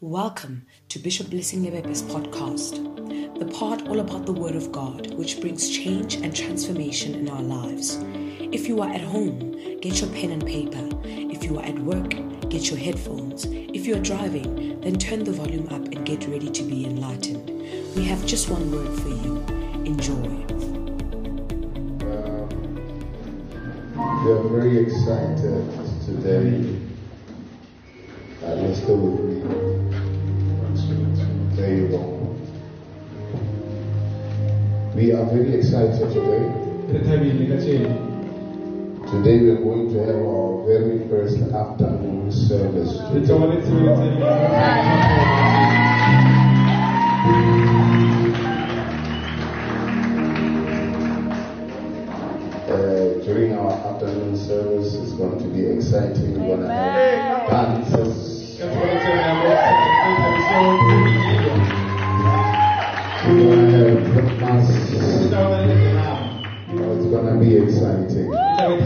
Welcome to Bishop Blessing Lebepe's podcast, the part all about the Word of God, which brings change and transformation in our lives. If you are at home, get your pen and paper. If you are at work, get your headphones. If you are driving, then turn the volume up and get ready to be enlightened. We have just one word for you enjoy. We are very excited today. Uh, you're still with We are very excited today. Today we are going to have our very first afternoon service. Re tlo ba le tshebeletso Uh, during our afternoon service, it's going to be exciting. We're going to have dances. To be exciting. E e.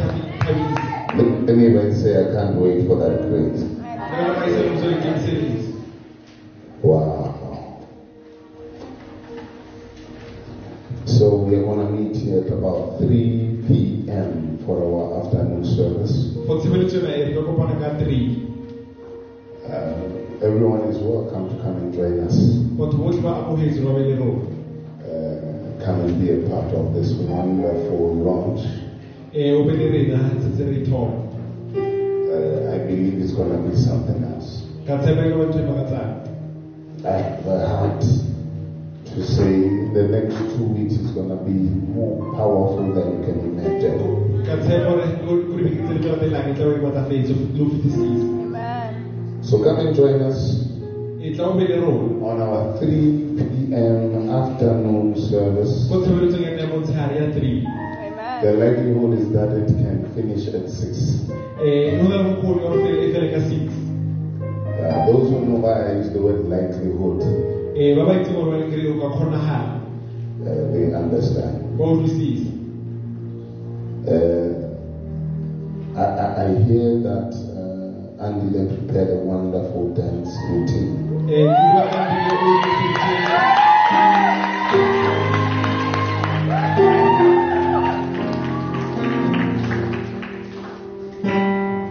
Let me even say I can't wait for that mosebetsi. Wow. So we are to meet here at about 3 p.m. for our afternoon service. Uh, everyone is welcome to come and join us. This wonderful launch. Eh, o be le rena setse re. Uh, I believe it's going to be something else. Ka tshepa ka ba ntho makatsang. I have a heart to say the next two weeks is going to be more powerful than you can imagine. Ka tshepa hore ko- ko dibekeng tse di tla latelang tla ba matlafetse le ho fetisisa. So come and join us Tla o be le rona. on our 3 p.m. afternoon service. Ko tshebeletsong ena ya motshehare ya three. The likelihood is that it can finish at 6. Eh, ho na le bokgoni wa hore e six. Uh, those who know why I use the word likelihood, Eh, ba ba itseng hore ba nkele o ka kgonahala. uh, they understand. Ba utlwisisa. Uh, I, I, I hear that uh, Andy Len prepared a wonderful dance routine. Eh, ke bua ka ntho eo o e utlwisitseng.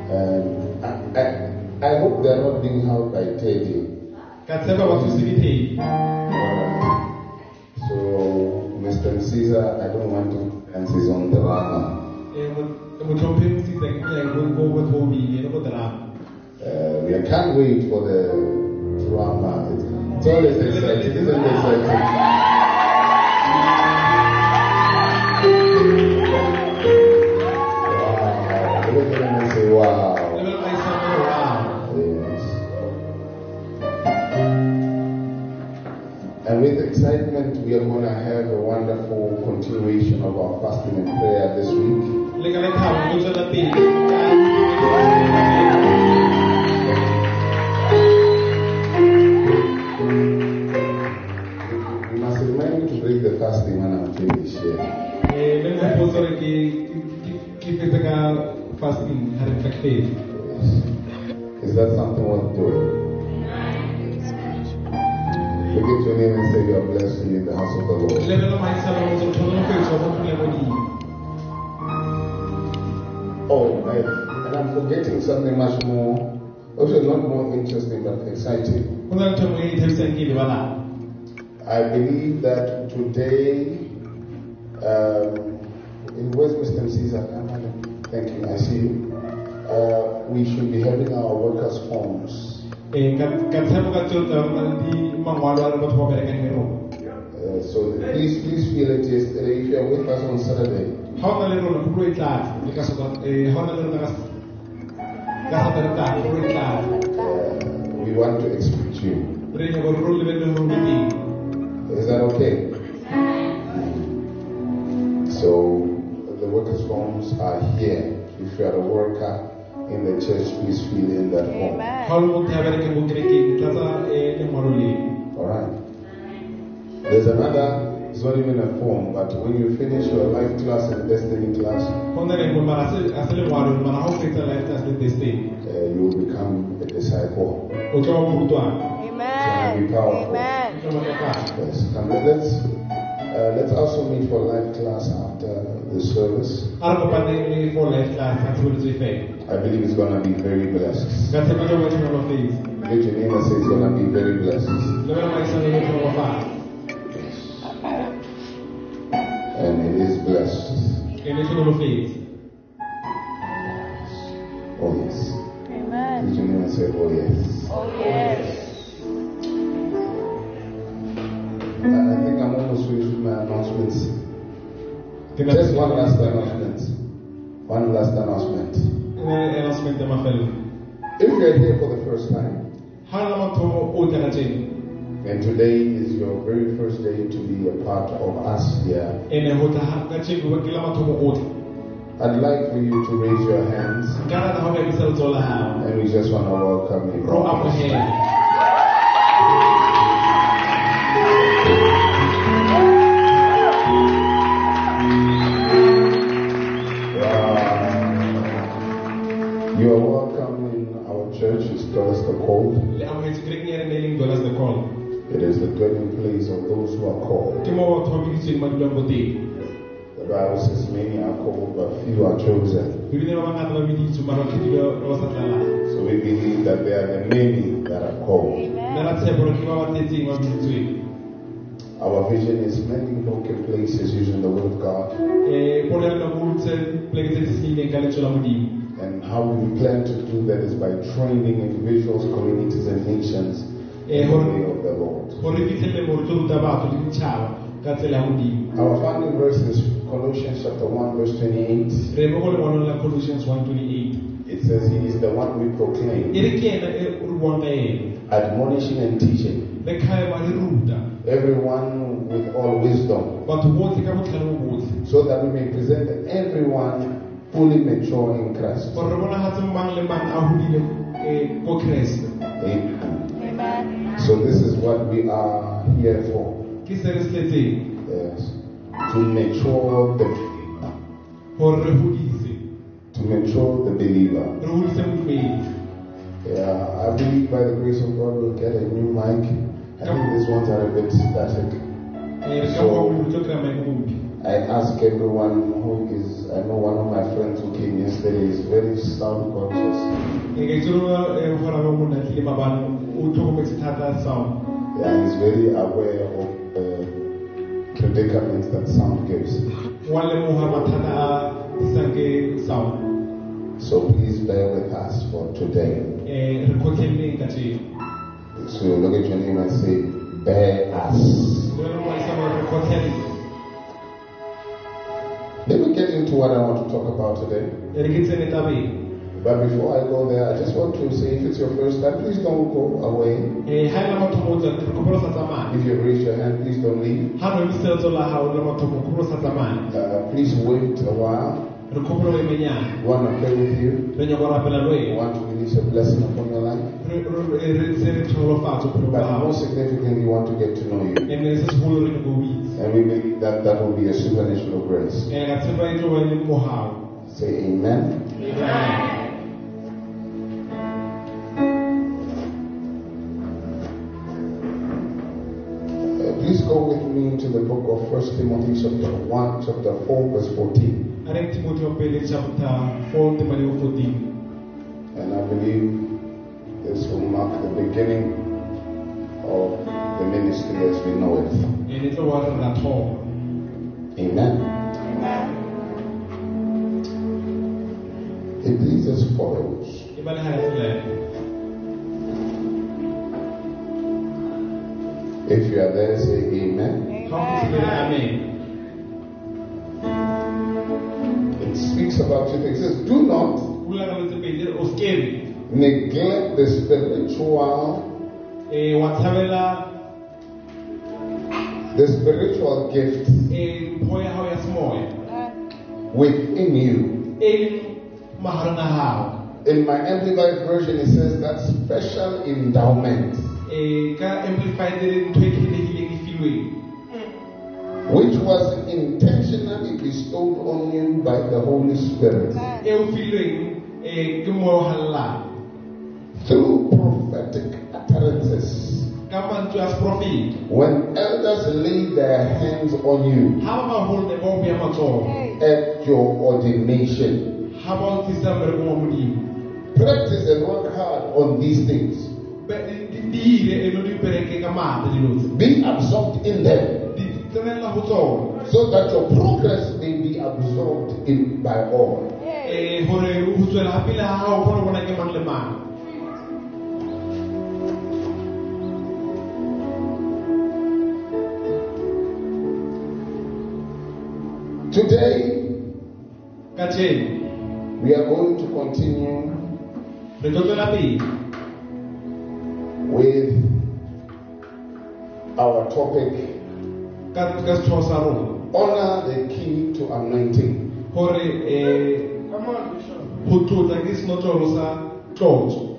And I, I, I hope they are not being held by Teddy. Ka tshepa ba thuse ke teng. Alright. So, Mr. Caesar, I don't want to. Eh. Uh, we can't wait for the drama. It's, always exciting, isn't it exciting? Wow. Wow. And with excitement, we are going to have a wonderful continuation of our fasting Ke ne tlo lo. Oh, yes. Amen. Let your neighbor say, oh, yes. Oh, yes. I I think I'm almost finished with my announcements. Ke Just one last announcement. One last announcement. Announcement ya mafelo. If you're here for the first time, Ha na mathomo o tla tjena. and today is your very first day to be a part of us here, Ene ho tla ha ka tjena ba ke la mathomo o tla. I'd like for you to raise your hands Nka rata ha o ka isa letsoho la hao. and we just want to welcome you. Ro amohela. Wow. You are welcome in our church. It's Doris the Cold. Place of those who are called. Ke moo batho ba biditsweng ba dulang ko teng. The Bible says many are called, but few are chosen. Bibele ba bangata ba biditswe mara ba kgethilwe ba ba sa tlalang. So we believe that there are the many that are called. Nna ra tshepa hore ke ba ba tletseng ba biditsweng. Our vision is mending broken places using the word of God. Eh, pono ya rena ko hodise poleke tse di senyehileng ka lentswe la Modimo. And how we plan to do that is by training individuals, communities, and nations in the way of the Lord. Hore re fihlelle moo re tlo ruta batho le ditjhaba ka tsela ya Modimo. Our founding verse is Colossians chapter 1, verse 28. Re mo go lengwalong la Colossians 1:28. It says, He is the one we proclaim, E re ke ena e o re buang ka ena. admonishing and teaching Le kgaeba le ruta everyone with all wisdom, batho botlhe ka bo botlhe. so that we may present everyone fully mature in Christ. Gore re bonagatse mang le mang a hodile eh. Amen. So, this is what we are here for. Ke se re se tletseng Yes. To mature the hodise. to mature the believer. Re hodise mofedi. Yeah, I believe by the grace of God we'll get a new mic. I think these ones are a bit static. Eh, re ka bo o tlo kry-a maemompi. I ask everyone who is, I know one of my friends who came yesterday is very sound conscious. Ke ka itse gore gora ba monna tlile maabane o tlhokometse thata sound. Yeah, he's very aware of the predicaments that sound gives. Wa lemoga mathata a tlisang ke sound. So please bear with us for today. Eh, re kgotlheleleng ka tjena. So look at your name and say, bear us. Le wena moaisa gore re kgotlhelele. Let me get into what I want to talk about today. Re ke tsene tabeng. But before I go there, I just want to say if it's your first time, please don't go away. Eh, ha le mathomo o tsena, re kopela o sa tsamaya. If you've raised your hand, please don't leave. Ha no emise letso la hao le mathomo, kopela o sa tsamaya. Uh, please wait a while. Re kopela o emenyana. We want to pray with you. Re nyaka go rapela le We want to release a blessing upon your life. But hao. more significantly, we want to get to know you. And se segolo re nyaka o itse. And we believe that that will be a supernatural grace. Eh, ka tshepa tlo ba le mohau. Say amen. Amen. Me to the book of First Timothy chapter 1, chapter 4, verse 14. A re Timothy chapter 4 temane o 14. And I believe this will mark the beginning of the ministry as we know it. Ne tlo wa re ra thoma. Amen. It reads as follows. If you are there, say amen. Ha o fihlile amen. It speaks about two things. It says, Do not Bula ka letse pedi o skebe. neglect the spiritual, Eh the spiritual gifts eh mpho ya hao ya semoya. within you. Leng mahareng a hao. In my amplified version, it says that special endowment, ka amplified e ntho e kgethegileng e filweng. which was intentionally bestowed on you by the Holy Spirit. O filweng ke moya o hallang. through prophetic utterances. Ka mantswe a seprofeta when elders lay their hands on you. Ha ba bagolo ne ba o beya matsogo at your ordination, ha ba o tlisa mmerekong wa modimo. Practice and work hard on these things. Be- di- di ire eno di bereke ka maatla dilo tse Be absorbed in them. Di tsenelela go tsona so that your progress may be absorbed in by all. gore go tswela ga pele ga gago kgone go bona ke mang le mang Today, we are going to continue with our topic ka ka setheo sa rona. Honor the Key to Anointing. gore go tlotla ke senotlolo sa tlotso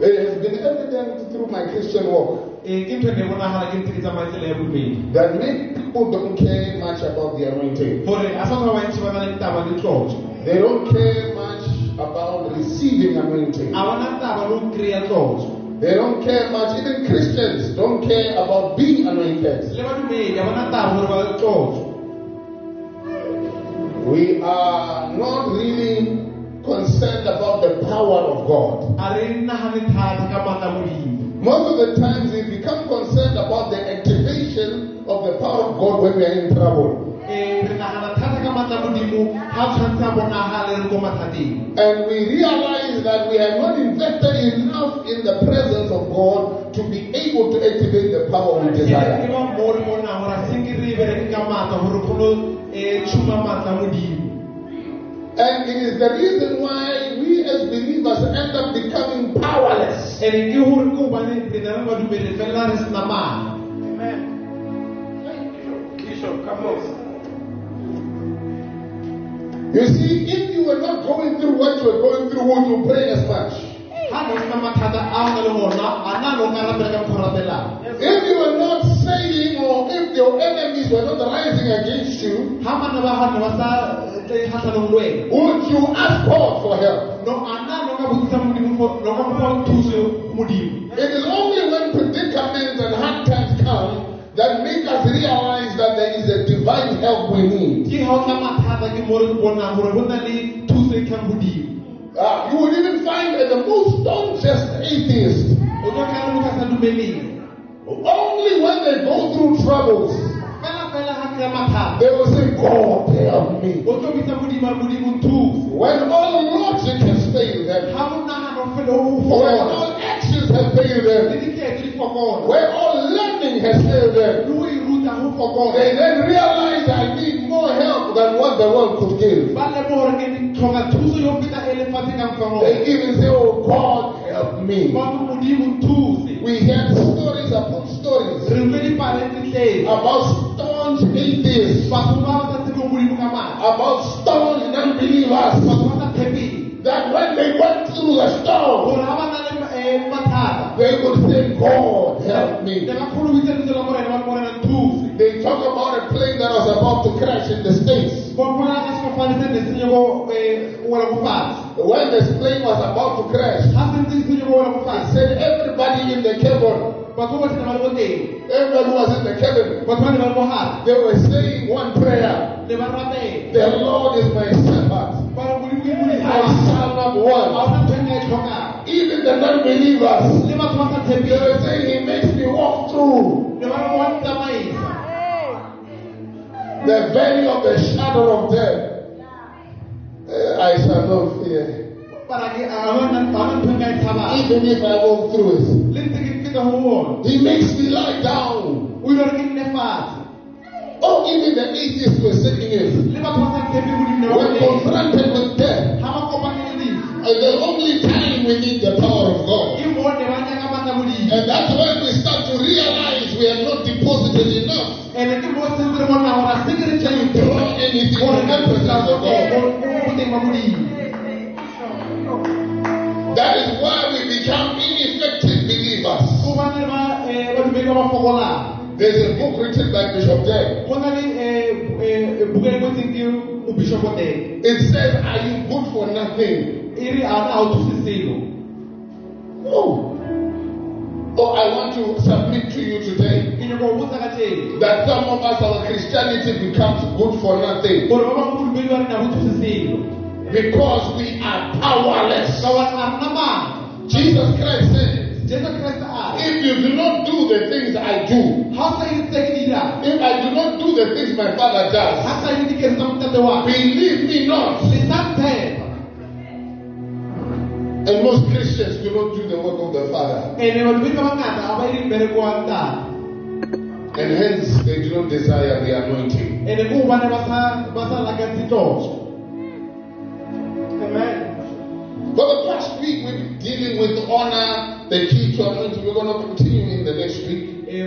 It has been evident through my Christian walk um ke ntho e ne bonagala ke ntse ke tsamaya tsela ya bobedi. that many people don't care much about the anointing. gore a sa ba bantši ba na le taba le tlotso They don't care much about receiving anointing. a bona taba le go They don't care much. Even Christians don't care about being anointed. le badumedi a bona taba gore ba tlotso We are not really concerned about the power of God. a re nagane thata ka maatla a modimo Most of the times we become concerned about the activation of the power of God when we are in trouble. And we realize that we have not invested enough in the presence of God to be able to activate the power we ke desire. ba mo re bonang gore a senke re bereke ka maatla gore kgone tšhuma maatla a modimo And it is the reason why we as believers end up becoming powerless. and ke gore ke You see, if you were not going through what you were going through, would you pray as much? ga ne o sena mathata a o na le gona a na le o ka rapela ka mokgorapelang If you were not saying, or if your enemies were not rising against you, ga bana ba gane ba sa tle kgatlhanong le wena would you ask God for help? no a na no ka botsisa modimo fo- no ka kopa thuso go modimo. It is only when predicaments and hard times come that make e tlhang godimo Uh, you would even find that the most staunchest atheists, o tlo ka re motho a sa dumeleng only when they go through troubles, fela fela ga kry-a mathata. they will say, God help me. o tlo bitsa modimo a re modimo nthuse When all logic has failed them, ga monagano fele o when all actions have failed le them, diketso di fokola. when all learning has failed them, le o ruta go fokola they then realize I need more help than what the world could give. ba lemo gore ke tlhoka thuso yo feta lefatshe ka mfano They even say, Oh God, help me. ba mo modimo nthuse We hear stories upon stories re utlwe dipale tse about staunch atheists, batho ba ba sa tsebeng modimo ka maatla about staunch unbelievers, batho ba sa tshepeng that when they went through the storm, gore ga ba na le eh, they would say, God, help me. Ba kgone go itse lentswe la morena ba morena nthuse They talk about a plane that was about to crash in the States. ba bolela ka sefofane se ne se nyako wela go fatshe When this plane was about to crash, ga se ntse se nyako wela go said everybody in the cabin, batho botlhe ne ba le ko teng everyone who was in the cabin, batho ba ne ba le mo gare they were saying one prayer. ne ba rapela The Lord is my shepherd. ba re modimo I shall not want. ona ntho e nka e Even the non-believers, le batho ba sa they were saying he makes me walk through the valley of the shadow of death. Uh, I shall not fear. bara ke a ona ga ona ntho e nka e tshabang Even if I walk through it. le ntse ke feta go bona He makes me lie down. o ile gore ke nne fatshe Oh, even the atheists were saying it. le batho ba sa tshepeng modimo ne ba When boleng confronted with death, and the only time we need the power of God. ke mo ne ba nyaka matla modimo And that's when we start to realize we have not deposited enough. ene ke mo sentse re bona gore a se ke re tšhelete Draw anything gore from ka the presence of God. boteng ba modimo That is why we become ineffective believers. gobane ba eh, badumedi ba ba fokolang There's a book written by Bishop Dale. go na le eh, eh, buka e kwetseng ke mobishop teng It says, Are you good for nothing? E re a na ga o thuse selo No. I want to submit to you today ke nyaka go botsa ka teng that some of us, our Christianity becomes good for nothing gore ba bangwe bolumedi ba rena go thuse selo because we are powerless. ka wa a rena maatla Jesus Christ said, jesu kreste a re If you do not do the things I do, ga o sa ire tse ke di dirang if I do not do the things my Father does, ga sa ire dikere tsa motate wa me believe me not. Le sa ntshepa And most Christians do not do the work of the Father, ene balumedi ba bangata ga ba ire mmereko wa ntate and hence they do not desire the anointing. ene ke gobane ba sa ba sa lakatse toto amen For the past week, we've been dealing with honor, the key to anointing. We're going to continue in the next week. Eh,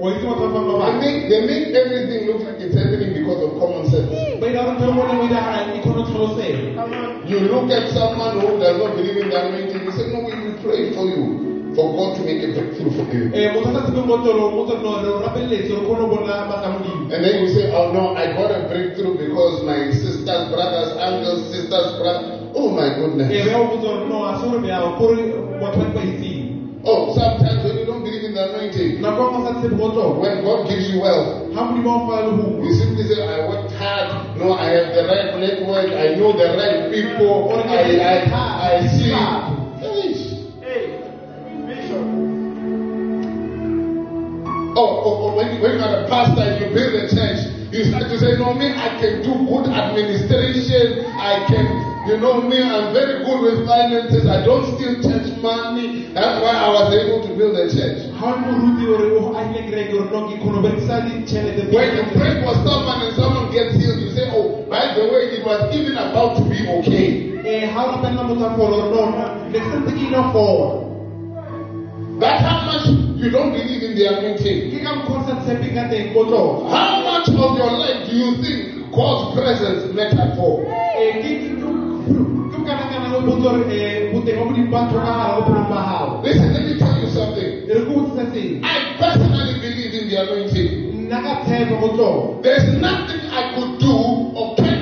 o itse batho ba bangwe ba They make they make everything look like it's happening because of common sense. ba ira gore ntho ngwe le ngwe diragalang kgone go tlhalosega You look at someone who does not believe in the anointing, you say, No, we will pray for you for God to make a breakthrough for you. Eh, motho a sa tsebeng go tlolo motho no re o rapeletse re kgone go bona matlamodimo And then you say, Oh no, I got a breakthrough because my sister's brothers, uncles, sister's brother. Oh my goodness. be o botsa gore no a se gore bjao kore batho ba di ba itseng Oh, sometimes when you don't believe in the anointing, nako nngwe o sa tshepe go when God gives you wealth, ga modimo o fa lehumo you simply say, I worked hard. No, I have the right network. I know the right people. I, I, I see. Finish. Oh, oh, oh, when, when you're a pastor and you build a church, you start to say, no, me, I can do good administration. I can, you know me, I'm very good with finances. I don't steal church money. That's why I was able to build a church. When you pray for someone and someone gets healed, you say, oh, by the way, it was even about to be okay. That's how much you don't believe in the anointing. ke ka mokgwa o sa tshepe ka teng How much of your life do you think God's presence mattered for? Eh, eh, Listen, let me tell you something. e re ke botsisa seng I personally believe in the anointing. nna ka tshepa go tlolo There's nothing I could do or can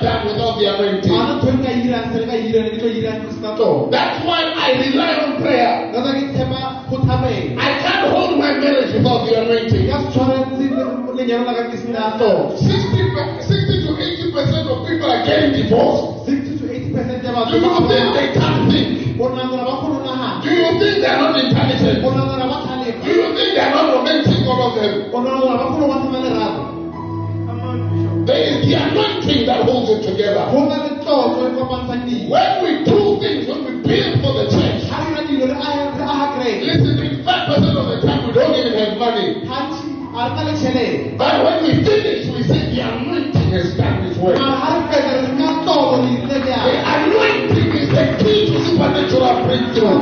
do or have done without the ga anointing. ona ntho e nka e dirang se le ka e dirang ke tlo e dirang ke sena tlolo That's why I rely on prayer. ka tsa ke tshepa go thapela I can't hold my marriage without the anointing. ka se tshwaretse lenyalo la ka ke sena tlolo 60, per- 60 to 80 percent of people are getting divorced. 60 to 80 percent ya Do batho you think they can't think? go nagora ba kgone go nagana Do you think they're not intelligent? go nagora ba Do tlhalega you think they're not romantic, all of them? There is the anointing that holds it together. go na le tlotlo e kopantshang dilo When we do things, when we build for the church, ga re dira dilo re aga re aga kereke listen, 5% of the time we don't even have money. gantsi a re na le tšhelete But when we finish, we say the anointing has done its work. mara ga re fetsa re ka tlotlo re dirile The bjang anointing is the key to supernatural breakthrough.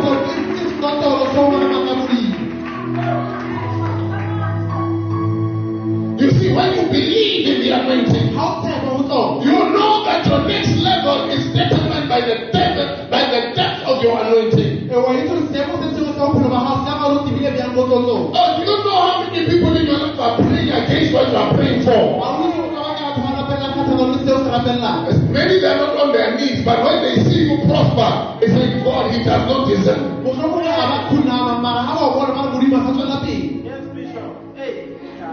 Believe in the anointing, ga o tshepa go tlotlo you know that your next level is determined by the depth, by the depth of your anointing. e wa itse gore seemo se sengwe sa bophelo ba gago se ga o tibile bjang mo tlotlong Oh, do you know how many people in your life are praying against what you are praying for? ga o itse gore ba bangwe batho ba rapelela kgatlhanong le seo se rapelelang As Many they are not on their knees, but when they see you prosper, it's like God, He does not deserve. motlhomongwe ga ba khunama mara ga ba bona ba re modimo a sa tswela pele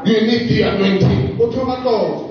You need the anointing. O tlhoka tlotlo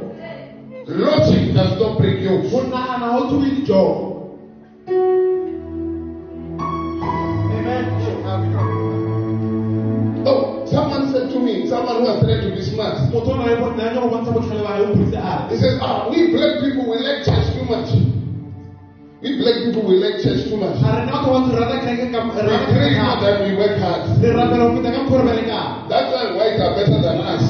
botlhale a bo robe Logic does not break yokes. go nagana go thube Oh, someone said to me, someone who was trying to be smart. motho o na le bo- na le go bontsha botlhale ba gae o phutse a He says, ah, we black people, we like church too much. We black people, we like church too much. a re na batho ba ntho re rata kereke ka We re pray kereke more we work hard. re rapela go feta ka mokgwa re berekang That's why whites are better than us.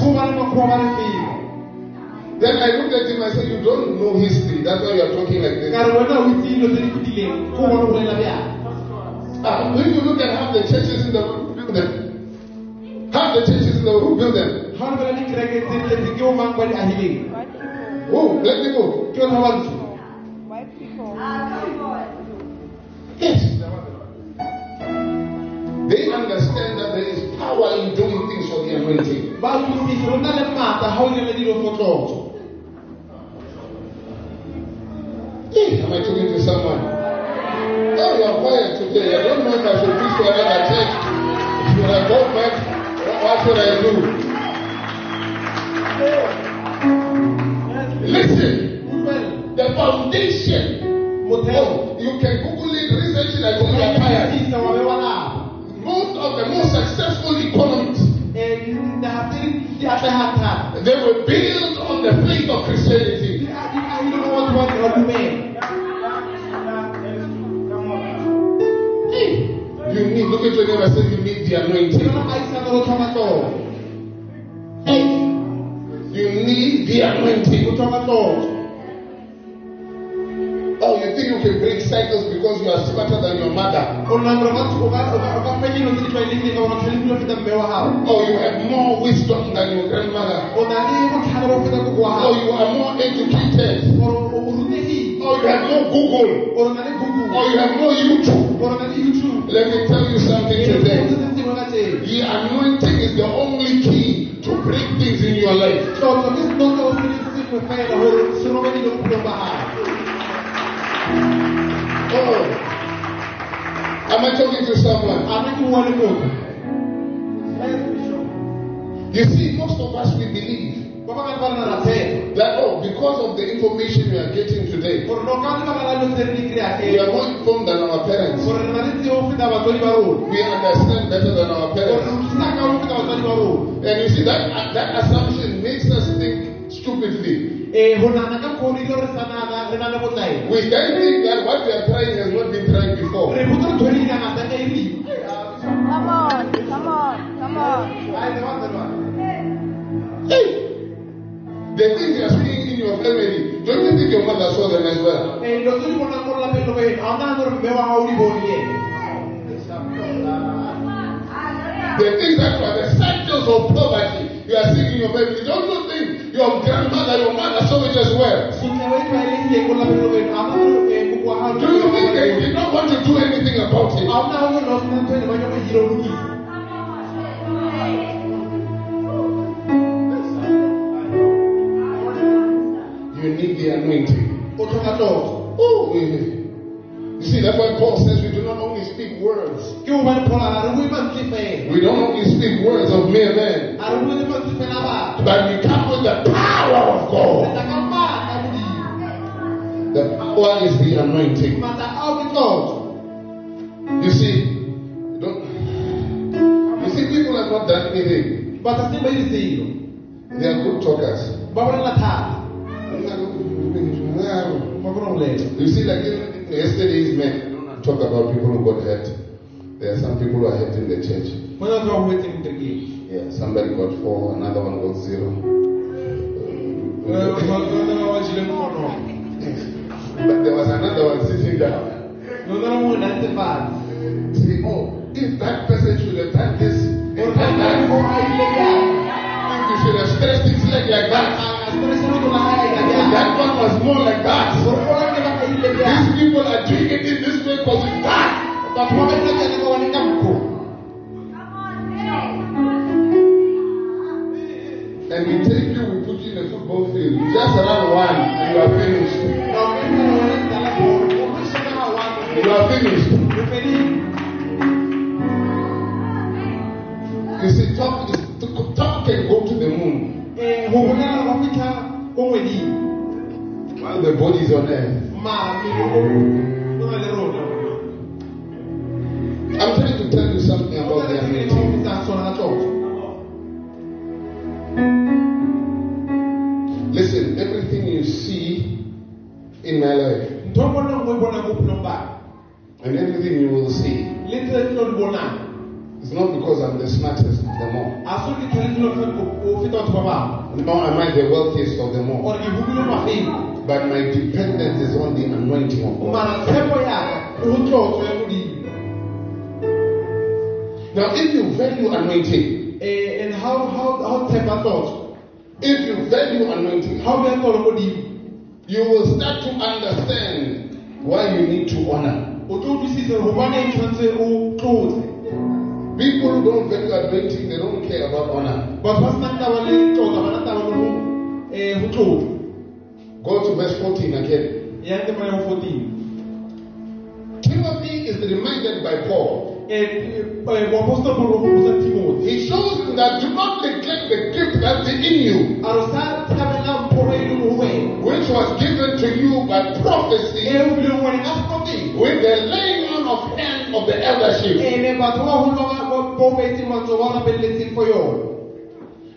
Then I looked at him, I said, You don't know history. That's why you are talking like this. ka re wena o itse dilo tse di fetileng go bona go bolela bjang Ah, when you look at half the churches in the world, who built them? Half the churches in the world, who built them? ga re bela dikereke tse tletse ke o mang ba di agileng White people. Black people. ke batho ba bantsho White people. Yes. They understand that there is power in doing things for the anointing. Hey, am I talking to someone? Oh, you are quiet today. I don't know if I should preach to another church. Should I go back? What should I do? Listen, the foundation. Oh, you can Google it, research it until you are tired. Most of the most successful economies, they were built on the faith of Christianity. Di a- di agilwe mo batho ba ba dumela You need, look at your neighbor and say, you need the anointing. bona gaisano go tlhoka tlotso You need the anointing. go tlhoka tlotso Oh, you think you can break cycles because you are smarter than your mother? o nagore o ka fa dilo tse di tlwaelegileng ka bona tlholegile feta mme wa gago Or you have more wisdom than your grandmother? o na le botlhale bo feta koko wa Or gago you are more educated? Or o rutegile Or you have no Google? or o na le google Or you have no YouTube? or o na le youtube Let me tell you something today. dilo tse sengwe ka tseo The anointing is the only key to break things in your life. tlotlo ke senotlolo se le sengwe fela gore se robe dilo bophelong ba gago Oh. Am I talking to someone? a na ke bua le motho You see, most of us we believe ba bangwe ba re na ra tshepa that oh, because of the information we are getting today, gore no ka lebaka la dilo tse re di kry-ang we are more informed than our parents. gore re na le tseo go feta batswadi ba rona We understand better than our parents. utlwisisa ka go feta batswadi ba rona And you see that that assumption makes us think stupidly. ee go nana ka kgolo ile re sa nana re na le botlaela We then think that what we are trying has not been tried before. re botsa re thore dinangata ka eri Come on. Come on. Come on. Hey, the things you are seeing in your family, don't you think your mother saw them as well? ee dilo tse di bonang mo lapeng lo beno a o nana gore mme wa gago di bone ena The things that were the cycles of poverty you are seeing in your family, don't you think your grandmother, your mother saw it as well? sotlewa e tlwaelegileng mo lapeng lo beno a o nana gore ee koko wa gago Do you think they did not want to do anything about it? You need the anointing. o tlhoka tlotlo Oh, you see, that's why Paul says we do not only speak words, ke gobane phola ga re bue mantswe fela we don't only speak words of mere men, ga re bue le mantswe fela a batho but we come with the power of God. tla ka maatla a modimo The power is the anointing. maatla ao ke tlotlo You see, don't, you see, people have not done anything. batho se ba dire selo They are good talkers. You see, like yesterday's men, I don't want to talk about people who got hurt. There are some people who are hurt in the church. mo na tlo go wetse mo kerekeng Yeah, somebody got four, another one got zero. ba ba jile mo no But there was another one sitting down. no na mo na tse fatshe See, oh, if that person should have done this, gore and ka done nna that, And we take you, we put you in a football field. Just run one and you are finished. You are finished. You see, talk is talk can go to the moon while the body is on earth. Am the wealthiest of them all. ore ke humile ngwageng But my dependence is on the anointing of God. mara tshepo yaka go tlotso ya modimo Now, if you value anointing, Eh, and how how how tshepa tlotso if you value anointing, how beya tlolo modimo you will start to understand why you need to honor. o tlo utlwisisa gore gobaneng tshwanetse o tlotse People who don't value anointing, they don't care about honor. batho ba senang taba le tlotla ba na go um go tlotla Go to verse 14 again. ya tema ya go 14 Timothy is reminded by Paul. um moapostol paul o gopotsa timothy He shows him that do not neglect the gift that's in you, a re sa tshabela mpho e leng go wena which was given to you by e prophecy o fileng wena with the laying on of hands of the eldership.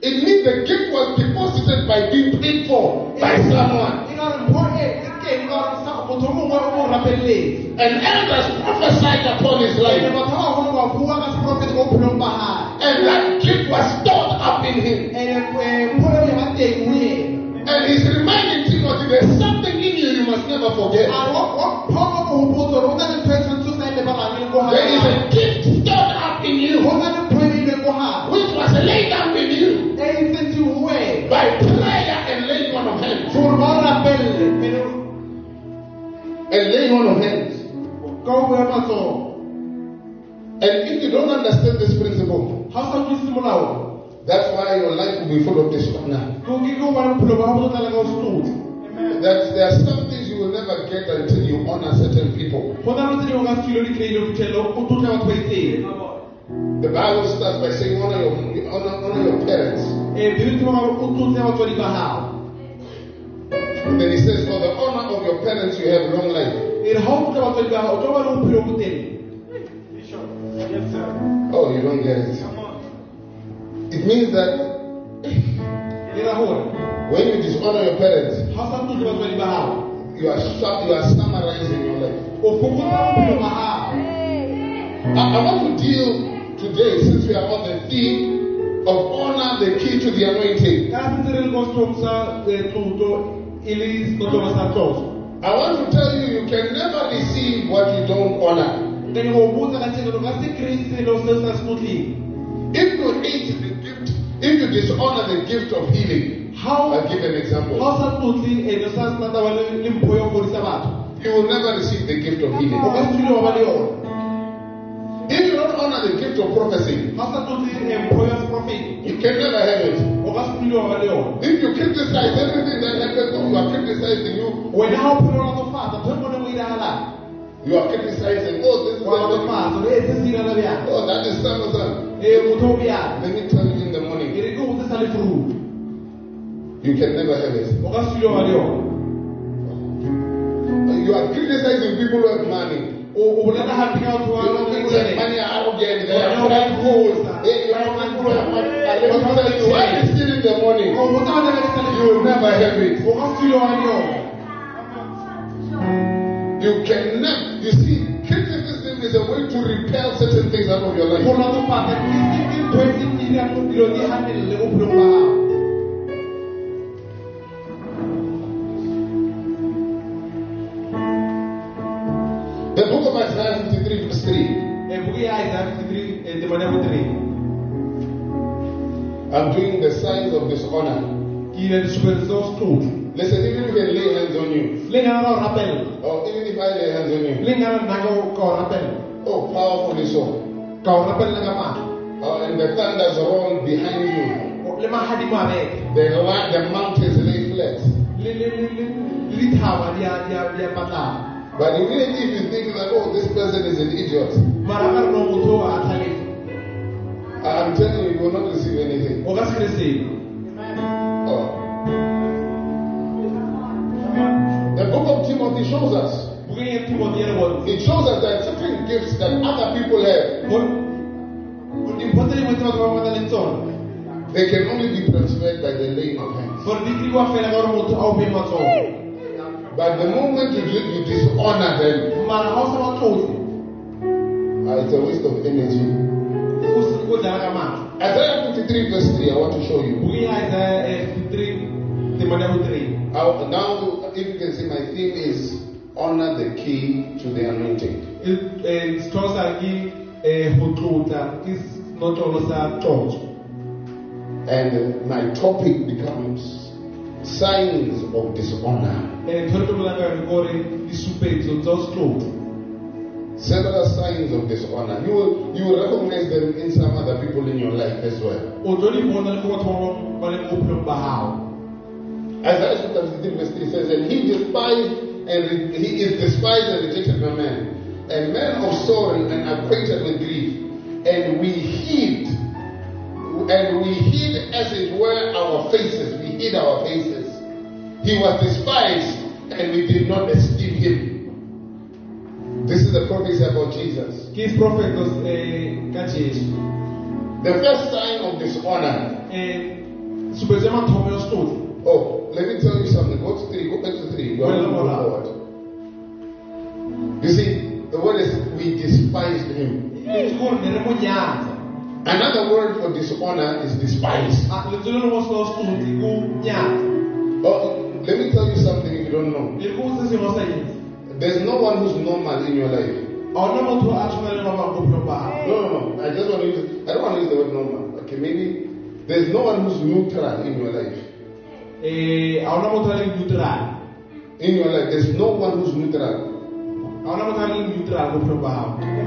It means the gift was deposited by being paid for by someone. e ka re mpho e e teng ka gore sa- motho o mongwe o mo rapeletse And elders prophesied upon his ene life. batho ba bagolo ba bua ka seprofete mo bophelong ba gae And that gift was stored up in him. ene eh, mpho eo ya ba teng mo ena And he's reminding Timothy there's something in you you must never forget. a wa wa pholo ka o bea matsogo And if you don't understand this principle, ga o sa utlwisise molao that's why your life will be full of dishonor. That there are some things you will never get until you honor certain people. go na le tse dingwe ka sefilo di kry-ile o fitlhelele o tlotle batho ba itseng The Bible starts by saying honor your honor, honor your parents. diretse ba o tlotle batswadi ba gago And then he says, For the honor of your parents you have long life. Re ga o tlotle batswadi ba gago o tlo ba le bophelo bo teng Oh, you don't get it. It means that when you dishonor your parents, ga o sa tlotle batswadi ba gago you are su- you are summarizing your life. o fokotsa bophelo ba gago I, I want to deal today, since we are on the theme of honor, the key to the anointing. Ka setse re le ko setlhong sa eh, tlotlo le setlotlo sa tlotlo I want to tell you, you can never receive what you don't honor. ke ne go botsa ka tshekelo ka se kry selo se sa se tlotleng If you hate the gift, if you dishonor the gift of healing, o I'll give an example. sa tlotle ene sa sena taba le le mpho ya go fodisa batho You will never receive the gift of healing. ka se tlile wa ba le yone If you don't honor the gift of prophecy, ga o sa tlotle eh, mpho ya seprofete you can never have it. O ka se tlile wa ba le yone If you criticize everything that happens, you are criticizing you. wena ga o phelo wa latsofatsa ntho nngwe le nngwe diragalang You are criticizing. Oh, this is wa happening. latsofatsa ore se se direla bjang Oh, that is ee eh, motho Let me tell you in the morning, re ke botse sa lefuru you can never have it. o ka se tlile wa ba le yone You are criticizing people who have money. O o bolela gape ka batho ba You ba think ba that money are arrogant. They are prideful. Hey, you are people who have money. And let me tell you, why is still in the morning? o botsa ka teka sa You will never have it. o ka se tlile wa ba le yone You can never. You see, criticism is a way to repel certain things out of your go life. 3. e buku ya Isaiah 53 eh, go 3 I'm doing the signs of dishonor. ke ile disupere tse o se tlotlo Listen, even if I lay hands on you, le ngana la o rapella or even if I lay hands on you, le ngana nna ka o- ka o rapella oh, powerfully so. ka o rapella ka maatla Uh, and the thunders roll behind you. O- le magadimo a beka The, the mountains lay flat. But even if you think that, oh, this person is an idiot, mara ka re no motho o a tlhaletse I'm telling you, you will not receive anything. o ka se kry selo Oh. The book of Timothy shows us. bukeng ya timothy ya re bontshe It shows us that certain gifts that other people have, Mo- dimpho tse dingwe tse batho ba bona leng tsone they can only be transferred by the laying of hands. But the moment you, do, you dishonor them, mara ga o sa ba uh, it's a waste of energy. go se- go dlala ka Isaiah 53 verse 3, I want to show you. isaiah eh, 53 temane ya bo 3 Now, if you can see, my theme is honor the key to the anointing. setholo sa ke go tlotla ke senotlolo sa tlotso And my topic becomes signs of dishonor. ntho re tlo bolang ka yone kore disupetso tsa go se tlotlo Several signs of dishonor. You will, you will recognize them in some other people in your life as well. o tlo di bona le go batho ba bangwe ba leng mo bophelong ba gago Isaiah chapter 53 verse 3 says, And he despised and re- he is despised and rejected by men, a man of sorrow and acquainted with grief. And we hid, and we hid as it were our faces. We hid our faces. He was despised, and we did not esteem him. This is the prophecy about Jesus. profetos um ka jesu The first sign of dishonor. supetso ya mathomo ya se tlotlo Oh, let me tell you something. Go to three. Go back to three. You are Well, going to go well, forward. You see, the word is we despised him. ke gore ne re Another word for dishonor is despise. Ah, lentswe le lengwe se se tlotse ko nyatsa Oh, let me tell you something if you don't know. le ko se sengwe sa There's no one who's normal in your life. ga ona motho a tshwana le ba bangwe mo bophelong ba gago No, no, no. I just want to use. I don't want to use the word normal. Okay, maybe there's no one who's neutral in your life. Eh, ga ona motho a leng neutral In your life, there's no one who's neutral. ga ona motho a leng neutral mo bophelong ba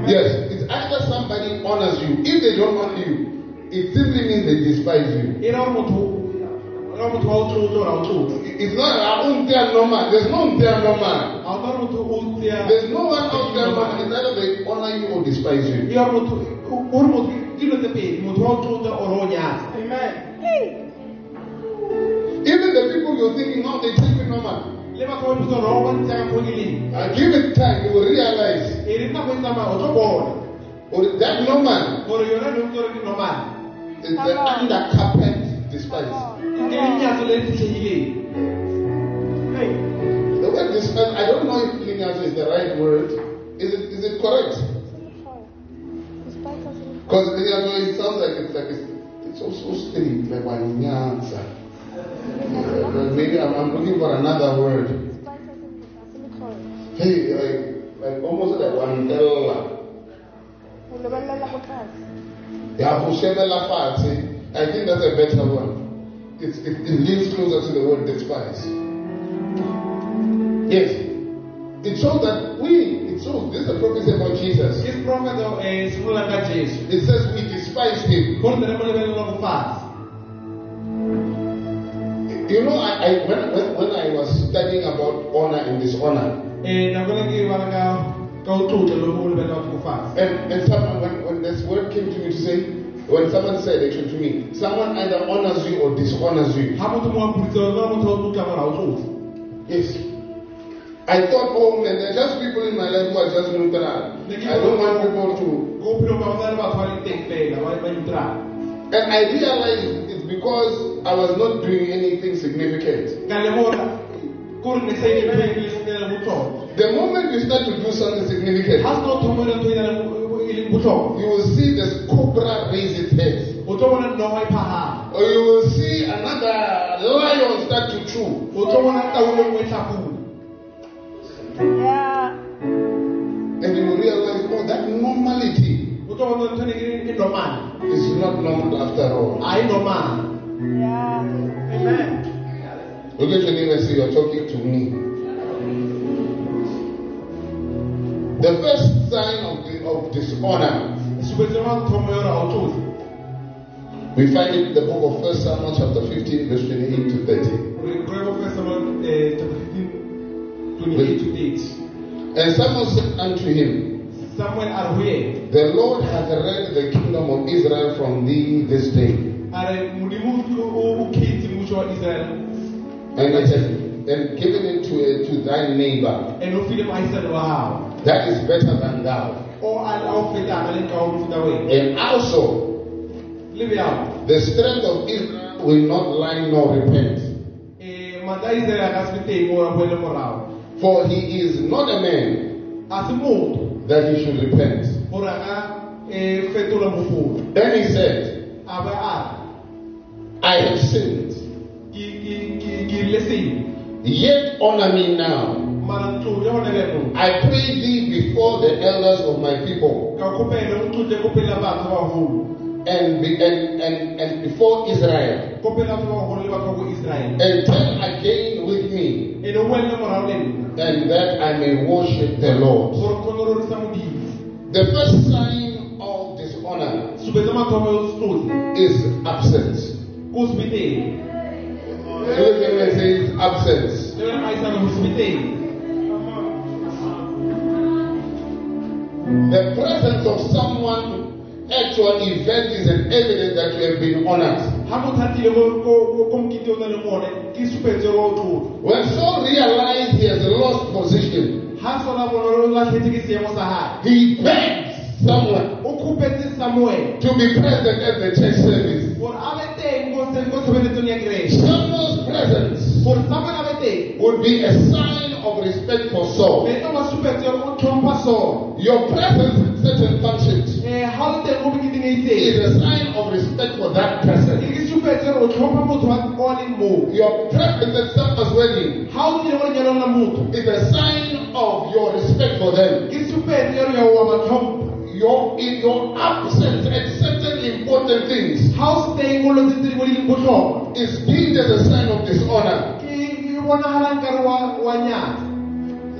Yes, it's either somebody honors you. If they don't honor you, it simply means they despise you. E ra gore motho e ra gore motho wa o tlotlo ora o tlotlo It's not our own there normal. There's no there normal. ga ona gore motho o tseya There's no one out there normal. It's either they honor you or despise you. e ra gore motho gore motho ke dilo tse pedi motho wa o tlotla ore o nyatsa Even the people you're thinking, no, they take you normal. le batho ba bitsa ro ba ntse ka go ke leng Uh, give it time, you will realize. e re nako e tsamaya o tlo bona Or that normal gore yona ne ntse re ke normal is the under carpet despise. ke lenyatso le le fitlhegileng The word despise, I don't know if lineage is the right word. Is it, is it correct? Because lineage, it sounds like it's like it's, it's also straight, like wanyanza. Yeah, maybe I'm, I'm looking for another word. Hey, like, like almost like wandela. Fati. I think that's a better one. It's, it, it leans closer to the word despise. Yes. It shows that we, it shows, this is a prophecy about Jesus. ke profeta simolola ka jesu It says we despise him. gore ne re mo lebelela go You know, I, I when, when, when I was studying about honor and dishonor, um nako e ne ke bala ka ka o tlotla le go lebelela batho go fatshe and, and someone, when, when this word came to me to say, when someone said actually to me, someone either honors you or dishonors you. ga motho mo a puditsa ona motho o tlotla gore ga o tlotle Yes. I thought, oh man, there are just people in my life who are just neutral. I don't want people to. ko bophelong ba go tsaya le batho ba leng teng fela ba ba neutral And I realized it's because I was not doing anything significant. ka lemoga kore ne sa ile ntho le senela botlhokwa The moment you start to do something significant, ga se tlo thomela ntho e na leng- e leng botlhokwa you will see this cobra raise its head. o tlo bona noga e phagama Or you will see another lion start to chew. o tlo bona taolo nngwe e tlhapula And you will realize, oh, that normality o tlo bona ntho e ne ke- ke normal is not normal after all. ga e normal Look at your neighbor and say, You're talking to me. The first sign of, the, of dishonor, supetso ya mathomo yore ga o tlotle we find it in the book of 1 Samuel, chapter 15, verse 28 to 30. re kry go first Samuel eh, chapter 15 28 to 8 And Samuel said unto him, samuel a re The Lord hath rent the kingdom of Israel from thee this day, and, it hath, and given it to, to thy neighbor. and o file moagisane wa gago That is better than thou. O a a o fetana le ka o mofuta wena And also, the strength of Israel will not lie nor repent. manda a Israele a ka se be teng o a boele morago For he is not a man that he should repent. gore a ka fetola mogolo Then he said, a be a re I have sinned. Yet honor me now. Mara ntlotle gone bjano I pray thee before the elders of my people ka kgopele o ntlotle ko pele batho bagolo and, be, and, and, and before Israel. ko pele batho bagolo le batho ba ko israele And turn again with me, ne o boelele morago le nna and that I may worship the Lord. gore ke kgone go rorisa modimo The first sign of dishonor supetsa mathomo yo is absence. ko se be teng Look at me and say absence. The presence of someone, actual event is an evidence that you have been honored. When Saul realized he has lost position, ga sona bone o latlhetse ke seemo sa gage he begged someone o kgopetse samuele to be present at the church service. gore a be teng ko se- ko tshebeletsong ya kereke Samuel's presence gore samuele a be teng would be a sign of respect for Saul. be tlo ba supetse gore o tlhompha sona Your presence in certain functions um ga o le teng ko moketeng e is a sign of respect for that person. ke supetse gore o tlhompha motho wa- o a leng moo Your presence at someone's wedding ga o tlile go lenyalong la motho is a sign of your respect for them. ke supetse gore ya wa matlhompha Your in your absence at certain important things ga o se teng go lo tse tse dingwe di leng botlhokwa is deemed as a sign of dishonor.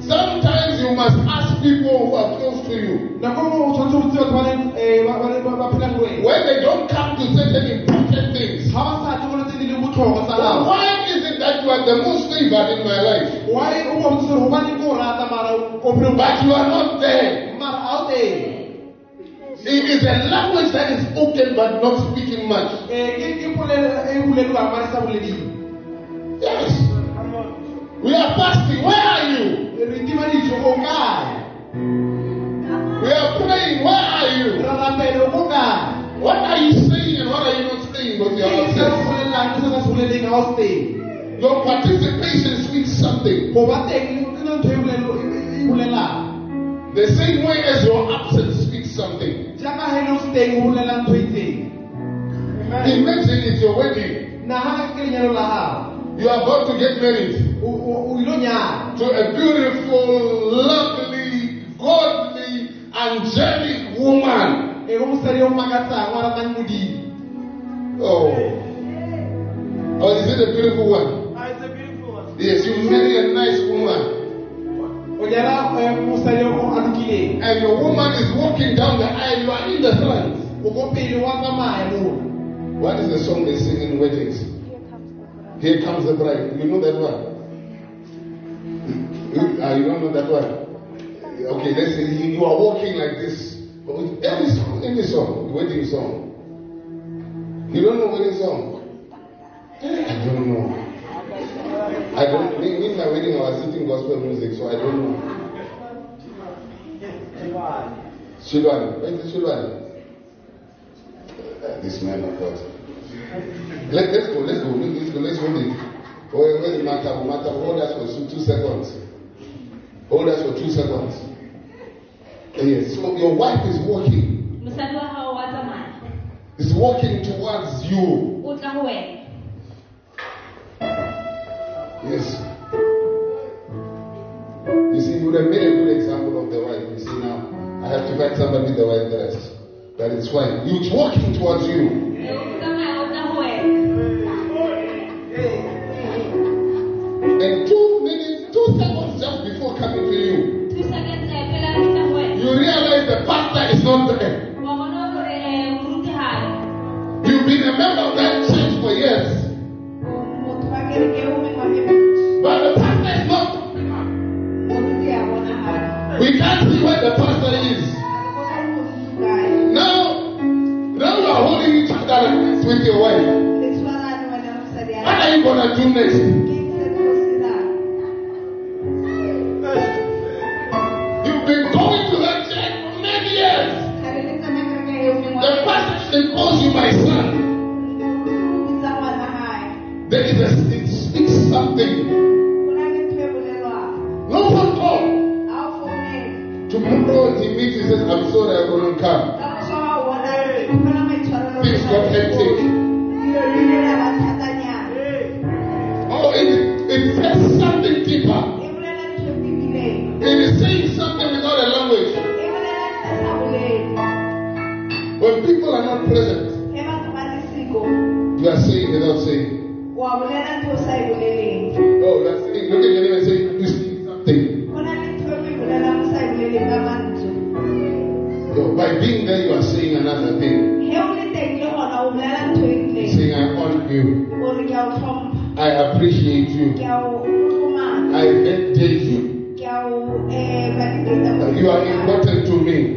Sometimes you must ask people who are close to you nako nngwe o tshwanetse go tse batho ba leng eh, ba- ba- ba- ba phelang le wena when they don't come to certain important things. ga ba sa tle go lo tse di leng botlhokwa tsa But gago why is it that you are the most favored in my life, why o bontse gore gobaneng ke o rata mara ko phelong but you are not there? mara a o teng It is a language that is spoken but not speaking much. Eh, ke ke polelo e e bolelwang mare sa boleding Yes. We are fasting. Where are you? re tima dijo o kae We are praying. Where are you? re rapele o ko kae What are you saying and what are you not saying? But you ke are eng se o upset. bolelang ke se ka se boleleng ga o se teng Your participation speaks something. go ba teng ke na ntho bolelo- The same way as your absence speaks something. jaaka ga le o se teng o bolela ntho itseng Imagine it's your wedding. nagana ke lenyalo la gago You are about to get married to a beautiful, lovely, godly, angelic woman. e go mosadi o makatsang wa ratang modimo Oh. Oh, is it a beautiful one? Yes, you marry a nice woman. o nyala eh, mosadi o a lokileng And your woman is walking down the aisle, you are in the front. o ko pele wa tsamaya What is the song they sing in weddings? Here comes the bride. You know that one? You, ah, you don't know that one? Okay, let's say you are walking like this. Any song, any song, wedding song. You don't know wedding song? I don't know. I don't. In in my wedding, I was singing gospel music, so I don't know. Shilwani, where is Shilwani? Uh, this man of God. Let, let's go, let's go, let's go, let's hold it. Where, where is Mata? Mata, hold us for two seconds. Hold us for two seconds. Yes, so your wife is walking, mosadi wa gago wa tsamaya is walking towards you. o tla go Yes. You see, you would have made a good example of the wife. You see, now, I have to find somebody the white dress. That is fine. It's walking towards you. o tsamaya o tla And two minutes, two seconds just before coming to you, two seconds eh, pele a fitlha go wena you realize the pastor is not there. wa bona gore eh, moruti ga yo. You've been a member of that church for years, motho wa kereke o mengwe wa kereke but the pastor is not. moruti a bonagala We can't see where the pastor is. a bona moruti kae Now, now you are holding each other like with your wife. le tshwarane wena le mosadi a What are you gonna do next? Then it, is, it speaks something. No one called. Tomorrow he meets, he says, I'm sorry I couldn't come. Things got take. Oh, it, it says something deeper. It is saying something without a language. When people are not present, you are saying without saying wa bolela ntho o sa boleleng Oh, saying, look at your neighbor and say, you saying something. go na le ntho o bolelang o sa boleleng ka mantswe No, by being there, you are saying another thing. ge o le teng le gona o bolela ntho Saying, I honor you. o re ke a o tlhompha I appreciate you. ke a o tlomaka I validate you. ke a o um You are important to me.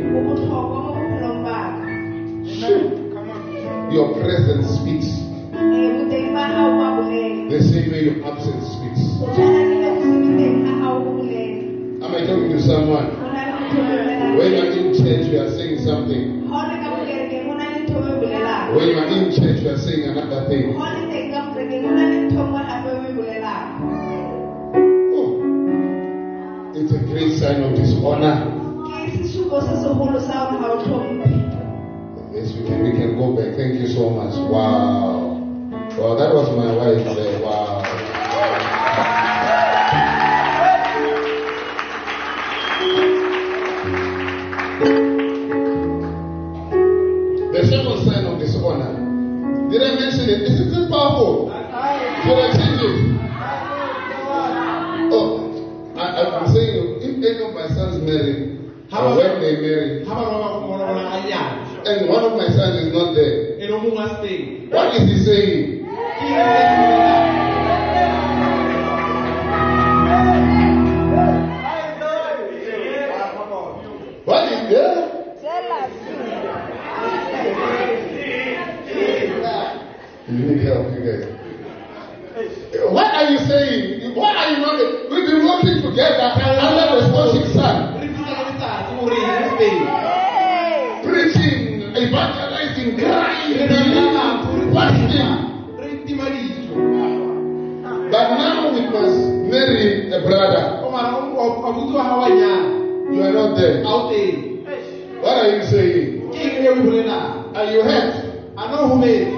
You saying? ke eng o bolelang Are you hurt? no gometse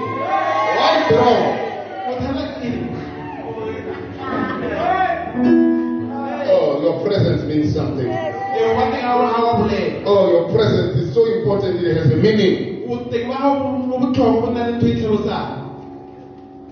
What's wrong? bothata ke eng Oh, your presence means something. ee wa teng ga ga wa bolela Oh, your presence is so important. It has a meaning. o teng ba gago mo botlhokwa bo na le ntho tlhalosang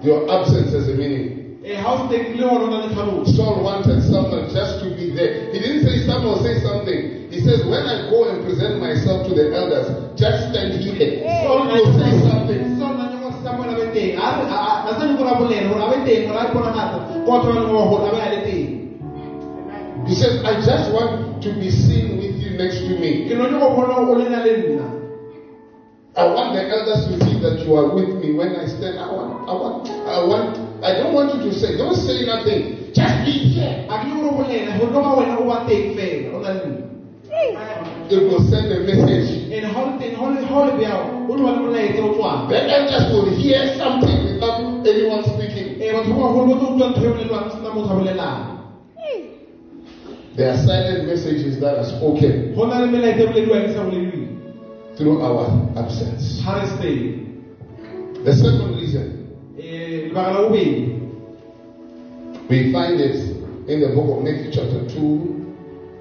Your absence has a meaning. ee ga o se teng le gone o na le tlhaloso Saul wanted someone just to be there. He didn't say someone say something. He says, when I go and present myself to the elders, just stand here. Saul will say something. Saul na nyangwa sa na be teng a re a a sa go ra bolela gore a be teng gore a bona ngata ko tlo le mo gore a be a le teng He says, I just want to be seen with you next to me. ke no go bona o le na le nna I want the elders to see that you are with me when I stand. I want, I want, I want, I don't want you to say, don't say nothing. Just be here. It will send a message. and ha o le teng ha o le ha o le bjao o le wa le molaetsa o tswang The elders will hear something without anyone speaking. ee batho ba bagolo ba tlo utlwa ntho e bolelwang se na motho a bolelang There are silent messages that are spoken go na le melaetsa bolediwang sa bolediweng through our absence. The second reason ee lebaka la bobedi we find it in the book of Matthew chapter 2,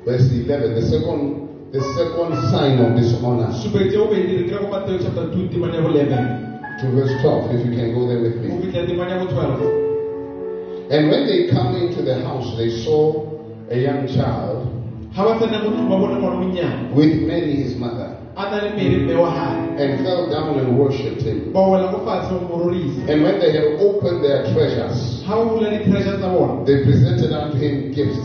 verse 11. The second, the second sign of dishonor. Supetse ya bobedi re kry-a ko mateo chapter 2 temane ya bo 11 to verse 12, if you can go there with me. fitlha temane ya bo 12 And when they come into the house, they saw a young child ga ba tsena mo tlong ba bone with Mary his mother a na le mere mme wa gae and fell down and worshipped him. ba wela ko fatshe mo mororisa And when they had opened their treasures, ga ba bula di-treasure they presented unto him gifts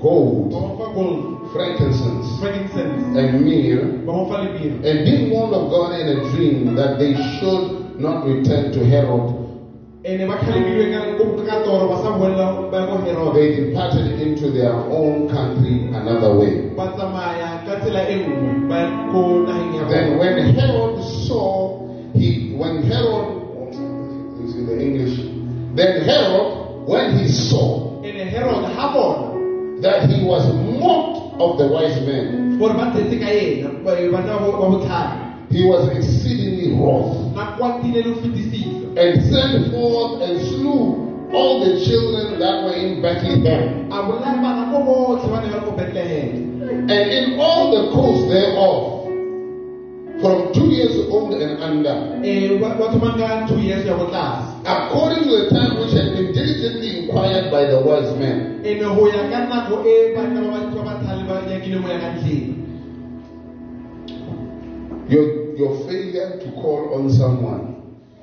ba mo fa gold, ba mo fa gold. frankincense, frankincense. and myrrh. ba mo fa lebira And being warned of God in a dream that they should not return to Herod, ene ba kgalebilwe ka ka toro ba sa boela ba ya ko herode they departed into their own country another way. ba tsamaya ka tsela nngwe ba ya ko nageng ya Then when Herod saw, he when Herod is in the English, then Herod when he saw ene Herod ga bona that he was mocked of the wise men, he was exceedingly wroth a kwatile le go fetisisa. and sent forth and slew all the children that were in Bethlehem. A bolaya bana ko botlhe ba ne ba le ko betlehem and in all the coasts thereof, from two years old and under, eh, batho ba nka two years ya go according to the time which had been diligently inquired by the wise men. Your, your failure to call on someone,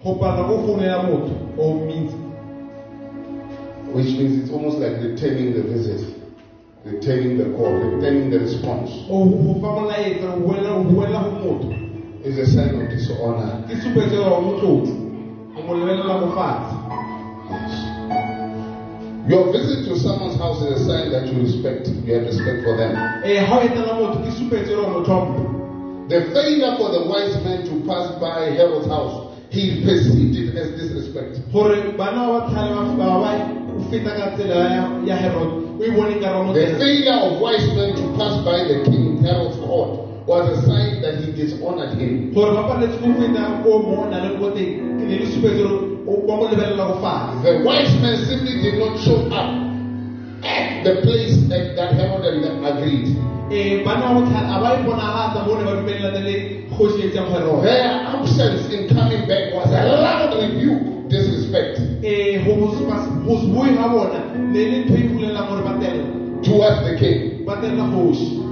go pala go founela motho o means which means it's almost like returning the visit, returning the call, returning the response, o go fa molaetsa o boela o boela go motho is a sign of dishonor. ke supetso ya mo o mo lebelela go Your visit to someone's house is a sign that you respect, you have respect for them. ga o etela motho ke supetso ya mo tlhompho The failure for the wise man to pass by Herod's house, he perceived it as disrespect. The failure of wise men to pass by the king Herod's court was a sign that he dishonored him. gore ba paletse go feta ko mo o na le ko teng ke ne le supetso gore o- ba mo lebelela go fatshe The wise men simply did not show up at the place that, that Herod agreed. bana ba botlhale ba bonagatsa mo ne ba dumelelana le kgosi tseng Their absence in coming back was a loud rebuke, disrespect go se boe ga bona ne le ntho bulelang gore ba telela towards the king.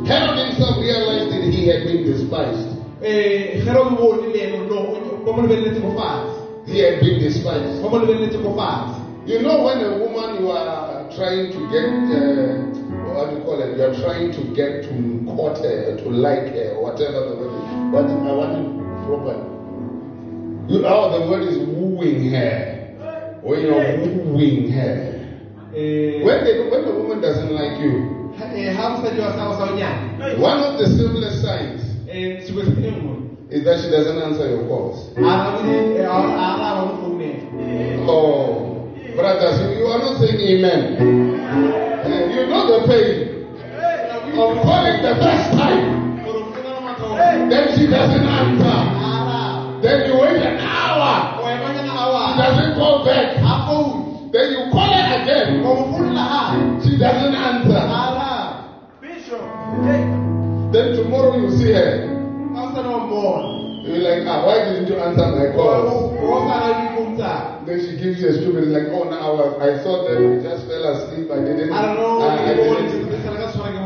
Ba telela kgosi Herod himself realized that he had been despised. herod o bone le eno no ba mo lebeletse go fatshe He had been despised. ba mo lebeletse go fatshe You know, when a woman you are trying to get, uh, what do you call it? You are trying to get to court her, to like her, whatever the word is. What I want it proper. You know, the word is wooing her. When you're wooing her. um When when the woman doesn't like you, ga mosadi wa sa sa o nyana one of the simplest signs um e nngwe is that she doesn't answer your calls. a arabe a araba mo founela Oh, brothers, you, are not saying amen. Eh, You know the pain of calling the first time. gore o fona mathomo Then she doesn't answer. Then you wait an hour. o emanyana a She doesn't call back. Then you call her again. o mo founela gape She doesn't answer. Araba Then tomorrow you see her. ga o sana wa mmona You're like, ah, why didn't you answer my calls? o sana difounu tsaka Then she gives you a stupid, like, oh, no, I, I thought that we just fell asleep. I didn't. a re no I, I ke bone didn't. se se ka tshwara ke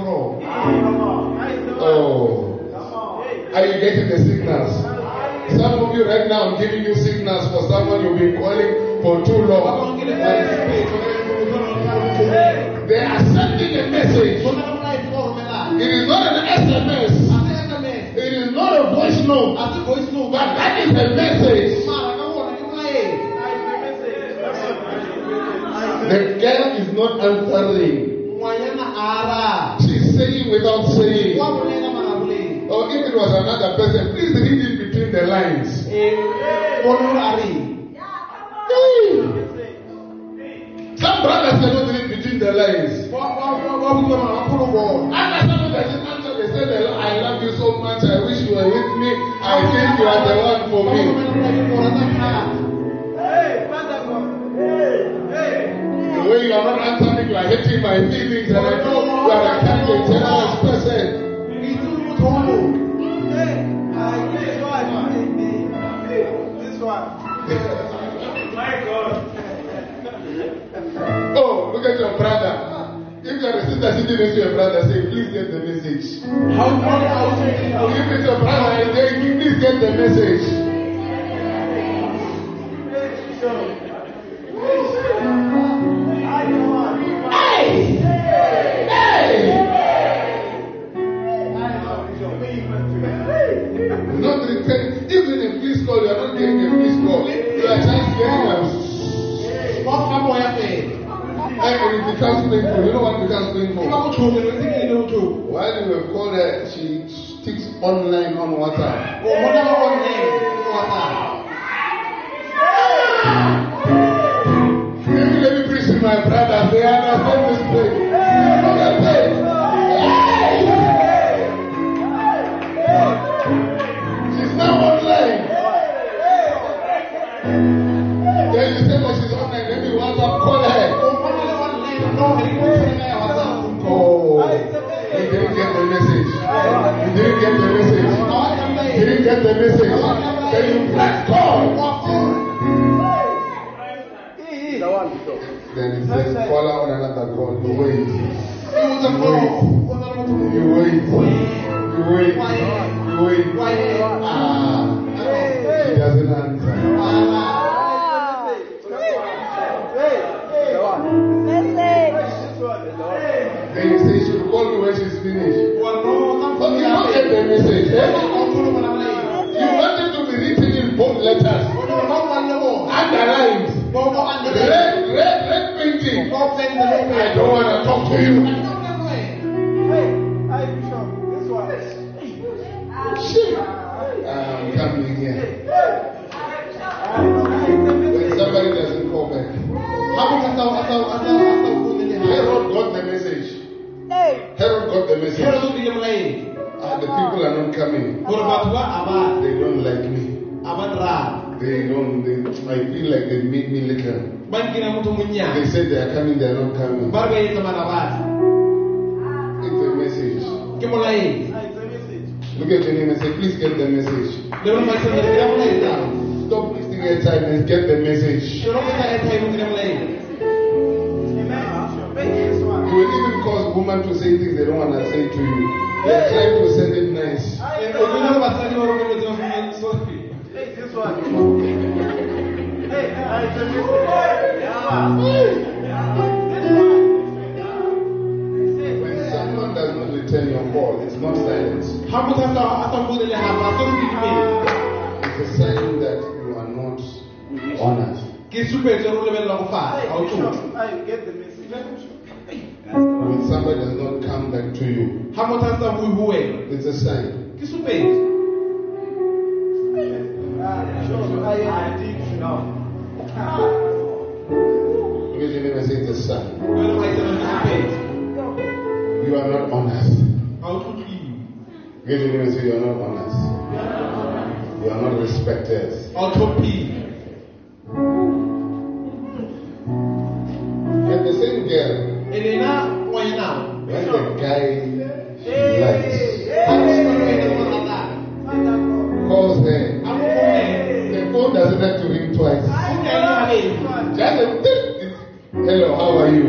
Oh. Are you getting the signals? Some of you right now, I'm giving you signals for someone you've been calling for too long. bangwe ke le fa sepetso o tshwana ka mo founela They are sending a message. It is not an SMS. a se sms It is not a voice note. a se voice note But that is a message. mara ka bona ke molaetsa The girl is not answering. ngwanyana a araba She's saying without saying. wa bolela mara boleng Or if it was another person, please read in between the lines. bone gore a reng Hey. Some brothers cannot read between the lines. wa wa- wa- wa butswa mara ba kgone go bona After someone doesn't answer, they say, "The Lord, I love you so much. I wish you were with me. I think you are the one for Ba me. romela molaetsa go rata thata. The way you are not answering, you are hitting my feelings, and I know you are a kind of generous person. Ke itse o le motho wa motho. Oh, look at your brother. If you are a sister sitting next to your brother, say, please get the message. Ha o bone ha o se- ha o se- If it's your brother, say, please get the message. And it becomes painful. You know what becomes Ke ba painful? botlhoko, ne ntse ke le botlhoko. While you have called her, she sticks online on WhatsApp. O bona ka online, ke WhatsApp. Maybe let me preach to my brother. They understand this get the message. Then you press call. Then it says call out another call. You wait. You wait. You wait. You wait. Ah. She doesn't answer. Then you say she'll call me when she's finished. But you don't get the message. eh? Underlined. Red, red, red painting. I don't want to talk to you. Shit. I'm coming here. When somebody doesn't call back. Herod got the message. Herod got the message. And the people are not coming. They don't like me. They don't. They, I feel like they made me little. They said they are coming. They are not coming. Ah, it's a message. Look at the name and say, please get the message. Stop wasting your time and get the message. You will even cause women to say things they don't want to say to you. They are trying to send it nice. When someone does sign it's a sign. Look at your neighbor and say it's a sign. wena maitsana ke supetso You are not honest. ga o tlotliwe Look at your neighbor and say you are not honest. You are not respected. ga o tlhophiwe And the same girl, e le na ngwanyanao when the guy she likes ga o simane wena mo ratang calls her, a mo founela the phone doesn't have to ring tick. Hello, how are you?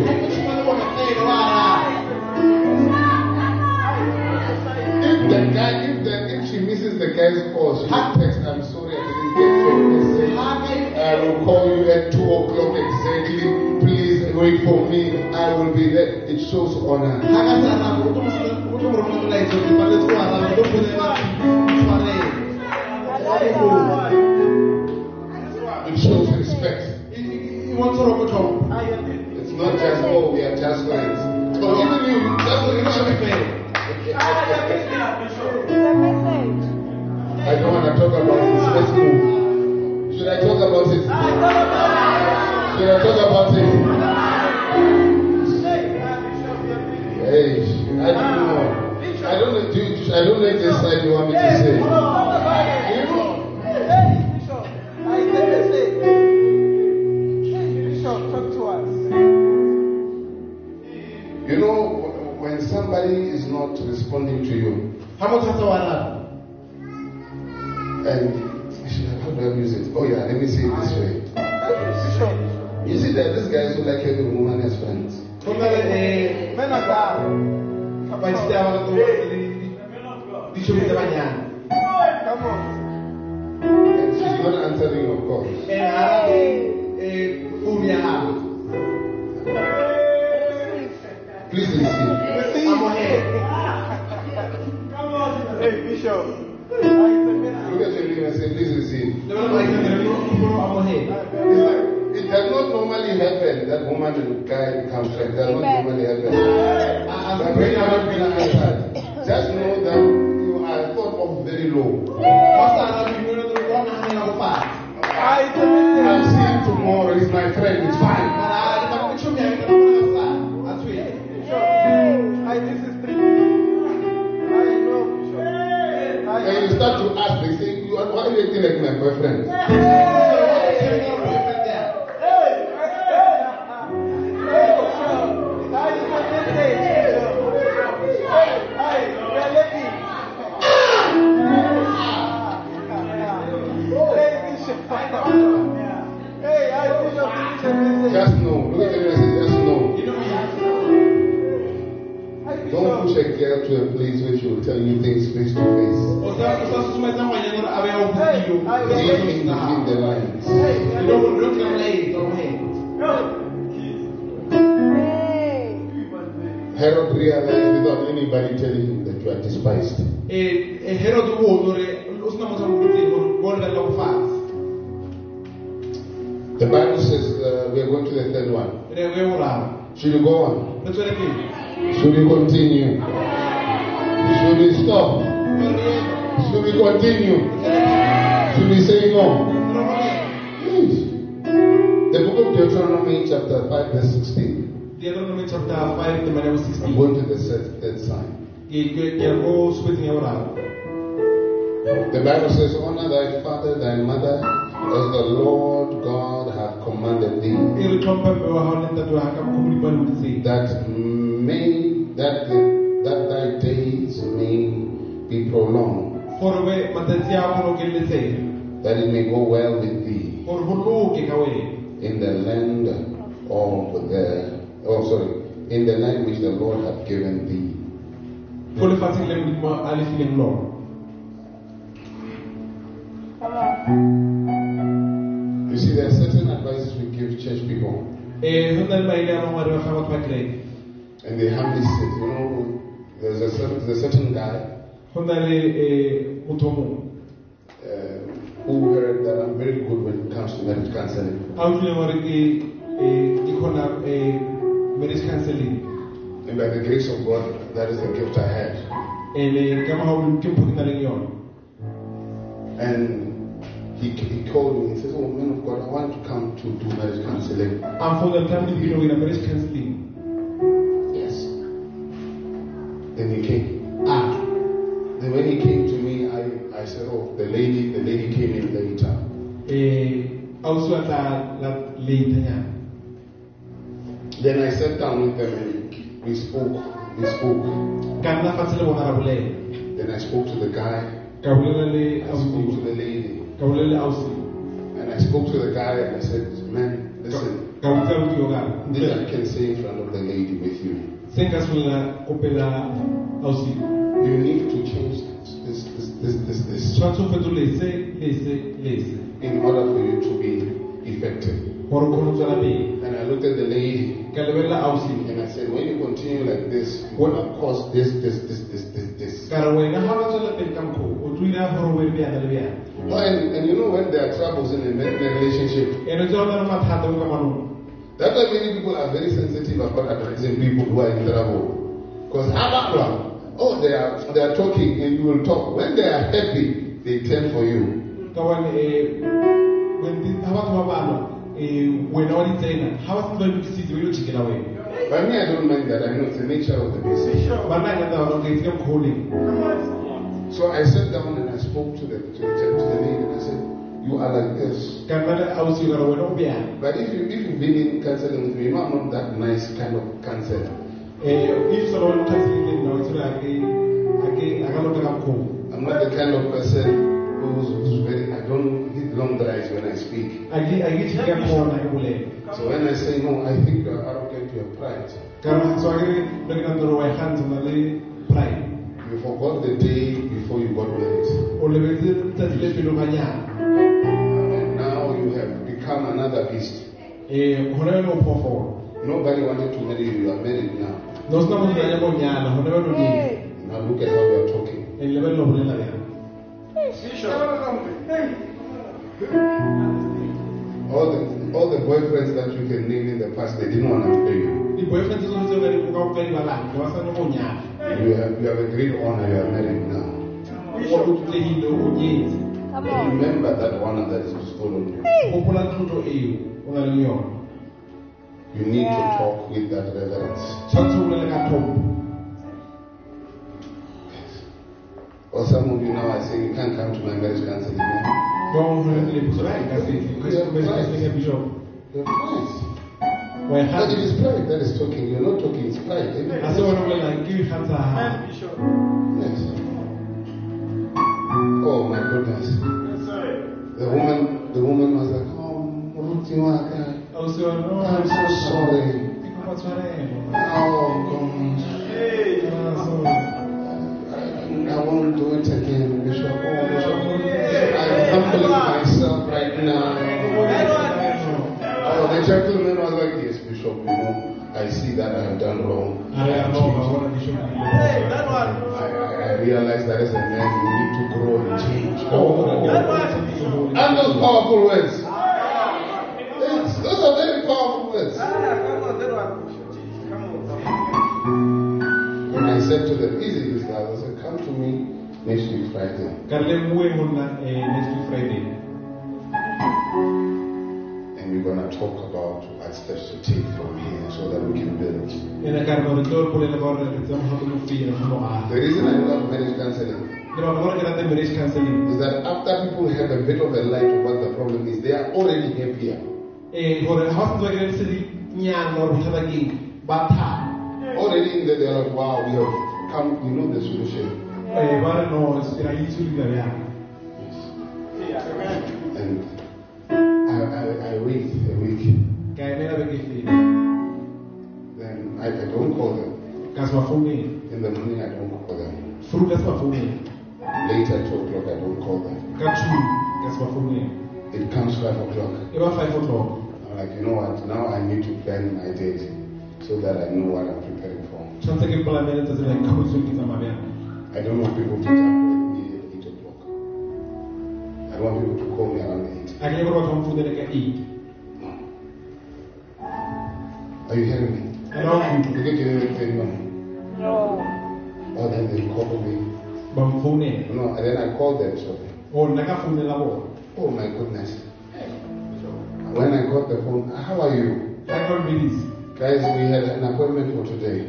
If the guy, if the if she misses the guy's call, she text, I'm sorry I didn't get your message. I will call you at two o'clock exactly. Please wait for me. I will be there. It shows honor. ga ka It shows respect. e e- e bontsha gore o tlhompha It's not just oh we are just friends. But even you, that's what it shows. I don't want to talk about this. Let's move. Should I talk about it? Should I talk about it? Hey, I don't know. I don't know. Do, I don't know if this side you want me to say. Somebody is not responding to you, ga motho a sa o araba and how do I use it? Oh yeah, let me say it this way. You see that this guy is so like having woman as friends. go na le eh, baithuti ba ba le ditšhomi tsa banyana And she's not answering your calls. Eh, founu ya gago Please listen. amogela Look at your name and say, listen. lebala maikano It does not normally happen that woman and guy become friends. It does not normally happen. You are not just know that you are thought of very low. ga sa arabe dilo le go naganela go fata I'll see him tomorrow. He's my friend. It's fine. Start to ask, they say, you are, why are you acting like my boyfriend? Anybody telling him that you are despised. Eh, eh, herod o bone gore o sena motho a mo botseng gore bo lebelela go fatshe The Bible says uh, we are going to the third one. re re boraro Should you go on? re tswele pele Should we continue? Should we stop? Should we continue? Should we say no? Yes. The book of Deuteronomy, chapter 5, verse 16. Deuteronomy chapter 5 the verse I'm 16 going to the third, third sign. The Bible says, Honor thy father, thy mother, as the Lord God hath commanded thee, re tlhompha mme wa gago le ntate wa ga ka mokgwa modimo a le boditseng that may that the, that thy days may be prolonged, gore we matsatsi a go okeletsege that it may go well with thee. Gore go loke ka in the land of the oh sorry, in the land which the Lord hath given thee. go lefatsheng le modimo a le fileng lona. You see, there are certain advices we give church people, eh go na le maele a mangwe a re wa ga batho ba kereke and they have this, You know, there's a certain, there's a certain guy. Go na le motho o mongwe uh, who heard that I'm very good when it comes to marriage counseling. Marriage counseling And by the grace of God, that is the gift I had. ene ka magaolo ke mpho ke na leng yone And he, he called me and says, Oh, man of God, I want to come to do marriage counseling. a mfonela tlamehile ke ilo ira marriage counseling Yes. Then he came. a Then when he came to me, I, I said, Oh, the lady, the lady came in later. eh ausi wa tla la leitanyana Then I sat down with them and we spoke. We spoke. ka nna fatshe le bona ra bolela Then I spoke to the guy. I spoke to the lady. ka bolela le ausi And I spoke to the guy and I said, Man, listen, ka botsa ausi yo ka this I can say in front of the lady with you. se nka se bolela kopela ausi You need to change this, this, this, this, this, in order for you to be effective. Gore o kgone go tswela pele And I looked at the lady ka lebelela ausi and I said, when you continue like this, you will cause this, this, this, this, this, this. ka re wena ga ba tswela pele ka mokgwa o tlile gore o be bjana le bjana Oh, and, and you know when there are troubles in a, relationship, ene tse na le mathata mo that's why many people are very sensitive about advising people who are in trouble. Because oh, they are they are talking and you will talk. When they are happy, they turn for you. ka eh, bane ga batho ba balwa eh, wena wa ditsena ga ba ba lokisitse ilo chikela wena But me, I don't mind that. I know it's the nature of the business. banna nyata gore o ka itse ka mokgwa o leng So I sat down and I spoke to the to the, to the lady and I said, "You are like this." ka nna le ausi ka re wena o bjana But if you if you've been in counseling with me, you know I'm not that nice kind of counselor. um if solo le counseling le nna o tsere a ke a ke ka loka ka mokgwa I'm not the kind of person who's, who's very. I don't hit long drives when I speak. a ke a ke chike ka kgona ke bolela So when I say no, I think you are arrogant, you are pride. ka re so ke le ke na toro wa gantse na pride You forgot the day before you got married. o lebetse tsatsi le pele ga nyana And now you have become another beast. Eh, gona bjale o phoofolo Nobody wanted to marry you, you are married now. no sena motho a nyaka o nyala gona bjale o nyele Now look at how you are talking. Eh, e All the all the boyfriends that you can name in the past, they didn't want to marry you. di-boyfriend tse tse ka di ka ka di balang ga ba sane go nyala You have you have a great honor, you are married now. o tlotlegile o nyetse Remember that honor that is bestowed on you. gopola tlotlo eo o na You need to talk with that reverence. tshwanetse o bolele ka tlhompho Or some of you now are saying you can't come to my marriage counseling. Dans le, les that's The price. That it is pride that is talking. You're not talking. It's pride. And so when we're like, give hands a hand. Yes. Oh my goodness. Yes. The woman, the woman was like, oh, Rutiwaka. Oh, so no, I'm so sorry. Oh, God. I won't do it again, Bishop. Oh, Bishop. Yeah humbling myself right now. Oh, the gentleman was like, yes, Bishop, you know, I see that I have done wrong. I, I, I, I realize that as a man, you need to grow and change. Oh, and those powerful words. It's, those are very powerful words. When I said to them, easy this, I said, come to me next week Friday. ka re le bue monna next week friday And we're going to talk about what steps to take from here so that we can build. ene ka re no re tlo bolela ka gore re tsamo go mo fina go mo aga The reason I love marriage counseling le ba gore ke rate marriage counseling is that after people have a bit of a light of what the problem is, they are already happier. gore ga se tswa ke le sedi nyana gore bothata ke eng ba thaba Already in there, they're like, wow, we have come, we know the solution. Eh ba re no re a itse dilo bjang And I, I, I wait a week. ka emela Then I, I don't call them. ka se ba founeng In the morning, I don't call them. furu ka se ba founeng Later, 2 o'clock, I don't call them. ka two ka se ba It comes 5 o'clock. e ba five o'clock I'm like, you know what? Now I need to plan my days so that I know what I'm preparing for. tshwanetse ke polamele tsatsi la ikgamotswe ke tsamaya bjang I don't want people to jump with me at 8 o'clock. I don't want people to call me around 8. a ke nye gore batho ba mfounele ka eight No. Are you hearing me? a la o You get to say no. No. Oh, then they call me. ba mfounela No, and then I call them. So, o oh, nna ka founela bona oh my goodness. When I got the phone, how are you? ka ka mbedisi Guys, we had an appointment for today.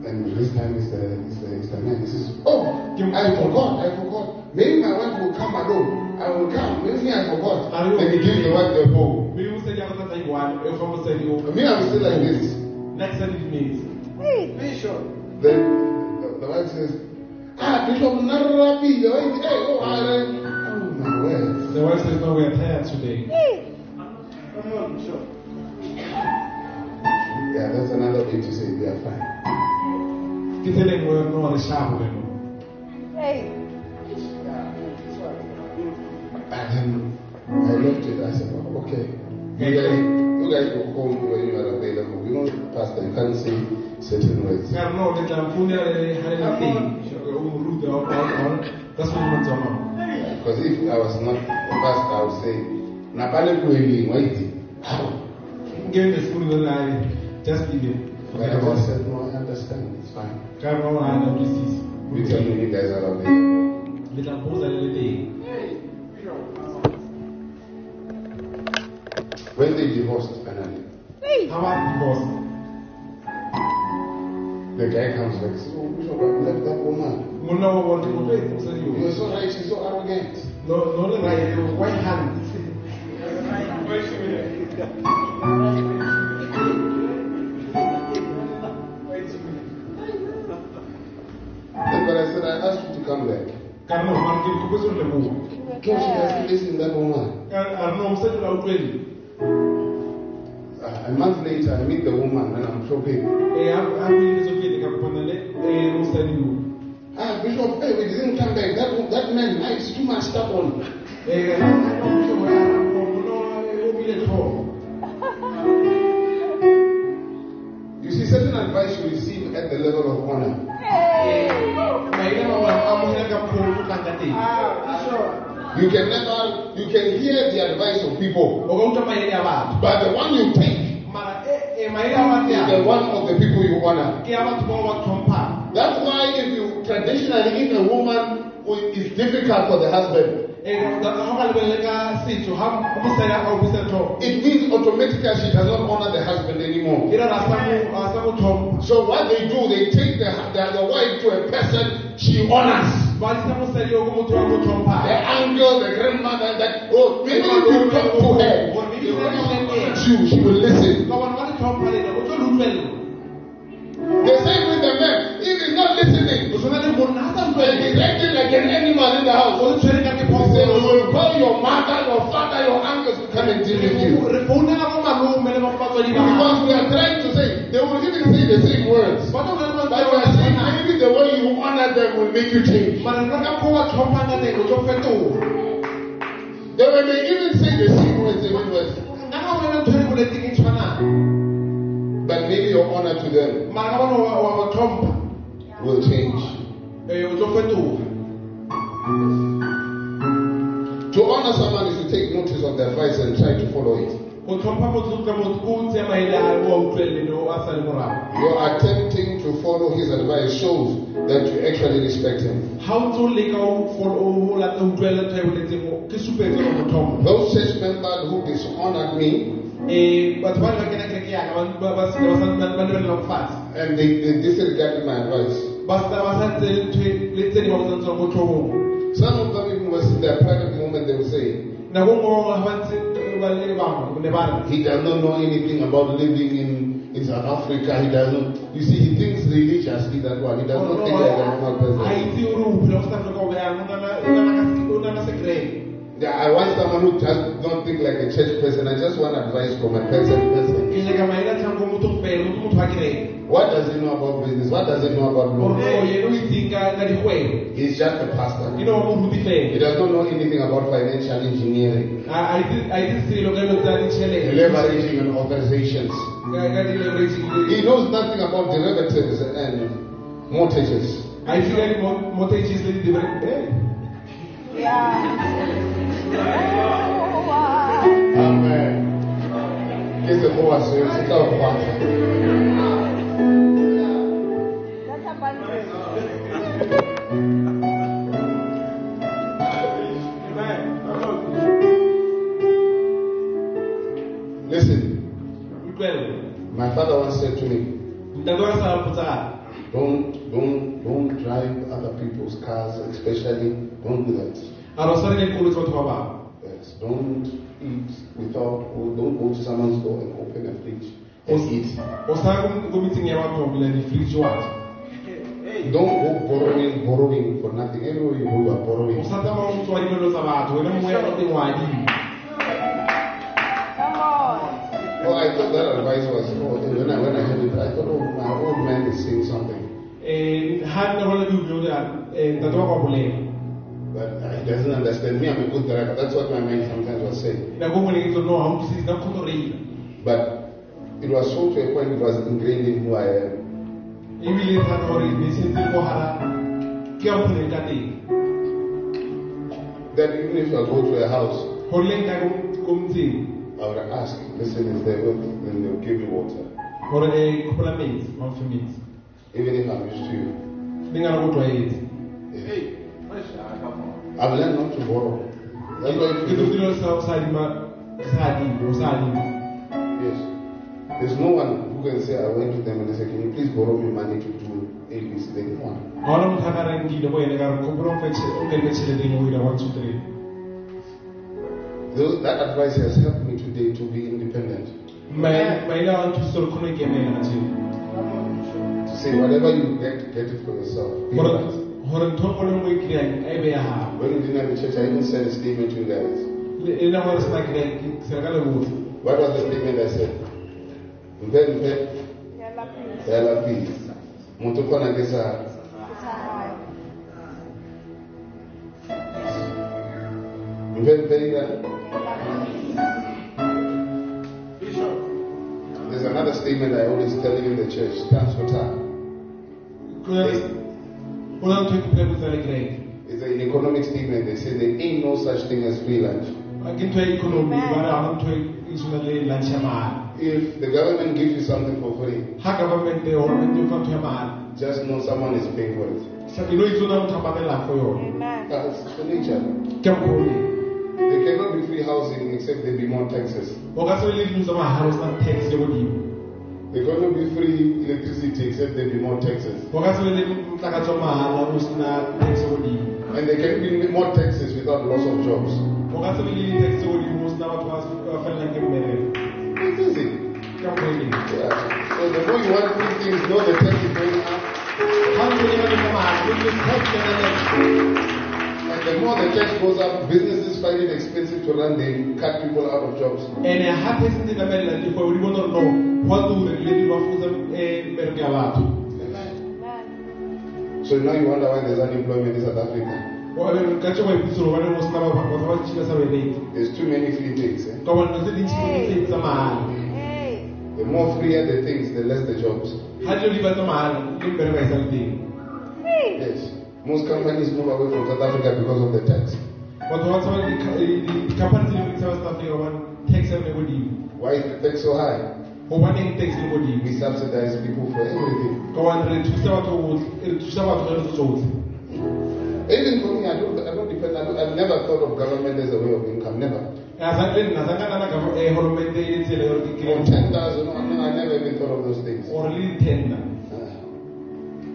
And this time is the, is the, is the man. He says, Oh, I forgot, I forgot. Maybe my wife will come alone. I will come. Maybe I forgot. Are you Then he gives the wife the phone. mme mosadi a go tlatsa iguane fa mosadi o Me, I'm still like this. nna ke sa didimetsi Then the, the wife says, Ah, Bishop Narabi. The wife, hey, oh, I, oh my word. the wife says no we are tired today Come on, sure. Yeah, that's another way to say we are fine. Ke tsela e nngwe no re shapo le no And then I looked at it. I said, oh, okay. You guys, you guys will call me when you are available. You know, Pastor, you can't say certain words. ka re no le tla mfounela le ga le le teng o mo ruta wa ka se mo tsama Because if I was not a pastor, I would say, Napale Kueli, wait. How? ke ne se mo la just leave it But I just said, no, I understand. It's fine. Ka re no ga na utlwisisi You tell me you guys are available. le tla mposa le le teng When they divorced, finally, ga ba divorce the guy comes back and says, Oh, Bishop, I've left that woman. monna wa bona o tlo etsa mosadi You o are so right, she's so arrogant. no no le ra e o why hand mara ke ko se le mo No, she doesn't listen to that woman. ka re no mosadi la utlwele Uh, a month later, I meet the woman and I'm shopping. e a a buile so pele ka kopana le e mosadi o Ah, Bishop, hey, we didn't come back. That, that man likes too much stuff on. You can never, you can hear the advice of people, o ka utlwa maele a batho but the one you take e e a batho is the one of the people you honor. ke ya batho ba ba tlhomphang That's why if you traditionally, if a woman who is difficult for the husband, e ga ga ka lebelele ka setso ga mosadi a ga o busa tlhogo it means automatically she does not honor the husband anymore. e ra ra sa mo a sa mo tlhompha So what they do, they take the, the, the wife to a person she honors. ba isa mosadi o ko motho wa mo The tlhompha uncle, the grandmother, that, oh, maybe if you talk to her, she, she will listen. ka bona ba le tlhompha le o tlo le utlwelela The same with the listening, o tshwana le monna a sa and utlwele he's acting like an animal in the house, o le tshwere ka he we will call your mother, your father, your uncles to come and deal with you. re founela bo malome le bo batswadi ba Because we are trying to say, they will even say the same words. ba tlo bolela But we are saying maybe the way you honor them will make you change. mara nna ka kgo wa tlhompang ka teng o tlo fetoga They may even say the same words, same words. nna ga wena ntho e boleteng e tshwanang But maybe your honor to them will change. eh o tlo fetoga To honor someone is to take notice of their advice and try to follow it. go tlhompha motho ka motho ko o tseya maele a o a utlwelele o a sale morago Your attempting to follow his advice shows that you actually respect him. ga o ntse o leka o fol- o lata utlwelela ntho boletseng o- ke supetso go motlhomo Those church members who dishonored me and they, they disregarded my advice. Ba sa ba sa tseye ntho le tse di ba botsantswang mo Some of them even was in their private moment they would say, nako nngwe ba ga ba ntse ba le bangwe ne ba re he does not know anything about living in, in South Africa. He does not. You see, he thinks religiously that one. He does not think like a normal person. Itse gore o phela go sa afrika o yang o nana sekrete Yeah, I want someone who just don't think like a church person. I just want advice from a person. person. ke nyaka maele a tlhango motho fela motho motho wa kereke What does he know about business? What does he know about gore law? o yene o itseng ka ka dikgwebo He's just a pastor. ke ne wa moruti He does not know anything about financial engineering, a itse selo ka dilo tsa leveraging and amortizations. ka ka di-leveraging He knows nothing about derivatives and mortgages. a itse ka di-mortgages le Amen. Our father. Listen, my father once said to me, don't, don't, don't drive other people's cars, especially don't do that. A re o sa reka dikoloi tsa batho ba bangwe Yes, don't eat without, or don't go to someone's door and open a fridge and eat. o sa ko metseng ya batho bila di-fridge watch Don't go borrowing, borrowing for nothing. Anywhere you go, you are o borrowing. sa tsamaya o tswa dibelo tsa batho wena mongwe ya teng wa adima Oh, I thought that advice was, oh, when I, when I heard it, I thought, oh, my old man is saying something. um ha nne go le diutlwe um ntate wa kwa bolela But uh, he doesn't understand me. I'm a good driver. That's what my mind sometimes was saying. nako nngwe ne ke tlo no ga utlwisisi ka kgotoreila But it was so to a point it was ingrained in who I am. ebile thata gore ne sentse mo gara ke ya bokgoneng ka teng That even if I go to a house, gore le nka ko motseng I would ask, listen, is there milk? Then they'll give me water. gore kgopola metsi mafe metsi Even if I'm used to you. le ngana go tlwaetse I've learned not to borrow. That's why you look, totile sa sa adima sa adima o sa adima yes. There's no one who can say, I went to them and they say, can you please borrow me money to do ABC? They don't want. ga ona motho a ka reng ke ile go ene ka re kgopola o kadime tšhelete eng o ira one two three Those, that advice has helped me today to be independent. Ma- maele a wa nthusa gore kgone go ikemela ka tšeo To say, whatever you get, get it for yourself. Be wise. Gore ntho e kgone go e kry-ang a e be ya gago When we didn't have a church, I even sent a statement to you guys. Le- e le gore se na kry se ka lebotlhe What was the statement I said? Mpe mpe, fela peace. Motho kona ke sa mpe mpe ira. There's another statement I always tell you in the church, stands for time. go na ntho ke phela botsa le kereke It's an economic statement. They say there ain't no such thing as free lunch. ke ntho ya economy ba re ga ntho tshwana le lunch ya mahala If the government gives you something for free, ga government government fa ntho ya mahala just know someone is paying for it. sa ke no itse o na motho a patelang for yone That's the nature. ke mokgole There cannot be free housing except there be more taxes. O ka se be le dilo tsa mahala o sena tax le godimo There cannot be free electricity except there'll be more taxes. o ka se be le motlakatso mahala o sena tax godimo And there can be more taxes without loss of jobs. o ka se be le tax godimo o sena batho ba ba felelang ke It's easy. Yeah. So the more you want free things, know the tax is going up. The more the tax goes up, businesses find it expensive to run, they cut people out of jobs. ene gape se ntse namelela dikgwebo di bone gore no go a turile di ba fokotsa um mmereko ya batho So now you wonder why there's unemployment in South Africa. ka tse go ipitse gore bane mo sena ba batho ba ditšhila sa bereki There's too many free things. Eh? ka bone tse dintsi tse tsa mahala The more freer the things, the less the jobs. ha dilo di ba tsa mahala le mmereko sa Yes. Most companies move away from South Africa because of the tax. batho ba tshaba dikhampani tse dingwe tsa south africa ba tax godimo Why is the tax so high? gobaneng tax le godimo We subsidize people for everything. ka gobane re thusa batho botlhe- re thusa batho ka dilo tsotlhe Even for me, I don't, I don't depend. I don't, I've never thought of government as a way of income. Never. Ya sa- le nna sa ka nana ka eh, goromente le tsela ya gore ke From ten thousand, no, no, I never even thought of those things. or le di-tender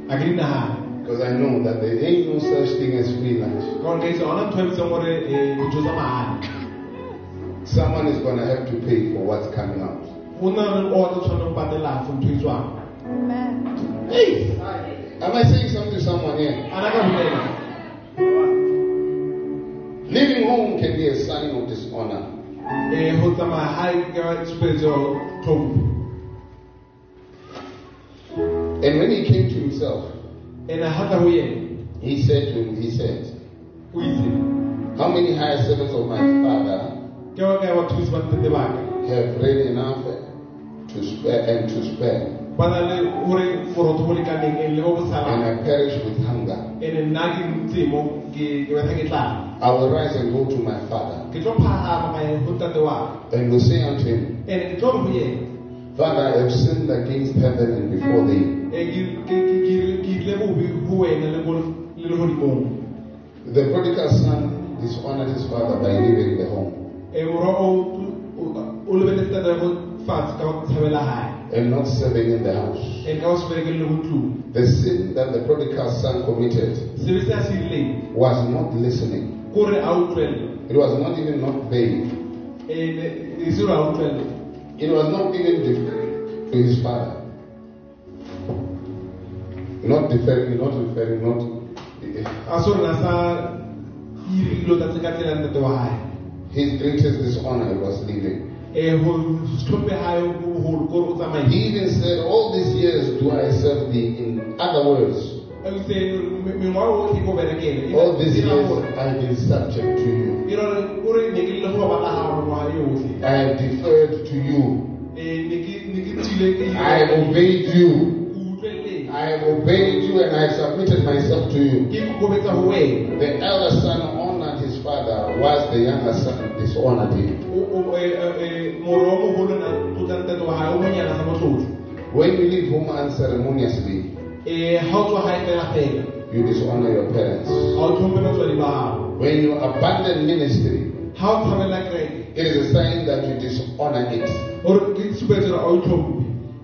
a ke di nagane Because I know that there ain't no such thing as free lunch. ka gore ka itse gona ntho bitseng gore eh, dijo tsa mahala Someone is going to have to pay for what's coming out. go na le o tla tshwaneng go patelang for ntho tswang Hey, am I saying something to someone here? ana ka bolela Leaving home can be a sign of dishonor. eh go tsamaya ha ka tsupetso tlhompho And when he came to himself, ene ha tla go yena he said to him, he said, o itse How many higher servants of my father ke wa ka bathusi ba ntete baka have bread enough to spare and to spare, ba na le gore borotho bo lekaneng ene le bo and I perish with hunger? ene nna ke ntse mo ke betha ke tlala I will rise and go to my father, ke tlo phagama ka ye go tate wa and will say unto him, ene ke tlo re go yena. Father, I have sinned against heaven and before thee. The prodigal son dishonored his father by leaving the home and not serving in the house. ene ka go se bereke le go tlong The sin that the prodigal son committed sebe se a was not listening. kore a utlwelle It was not even not obeying. ene se gore a utlwelle It was not even deferring to his father. Not deferring, not referring, not. a se gore a sa ire dilo tsa tse ka tsela ntate wa gae His greatest dishonor was leaving. eh go tlhompe gae bogolo kore o He even said, All these years do I serve thee. In other words, a itse mengwaga otlhe ko all these years I've been subject to you. rore ore ne ke le go batla gago ngwaga yotlhe I have deferred to you. eh ne ke ne ke tsile ke I have obeyed you. I have obeyed you and I have submitted myself to you. ke kokobetsa go wena The elder son honored his father, whilst the younger son dishonored him. O- o- moro o mogolo na tlotla ntate wa gae o monyana sa motlotlo When you leave home unceremoniously, ga o tswa gae fela fela you dishonor your parents. ga o tlhompe batswadi ba gago When you abandon ministry, ga o tshabela kereke it is a sign that you dishonor it.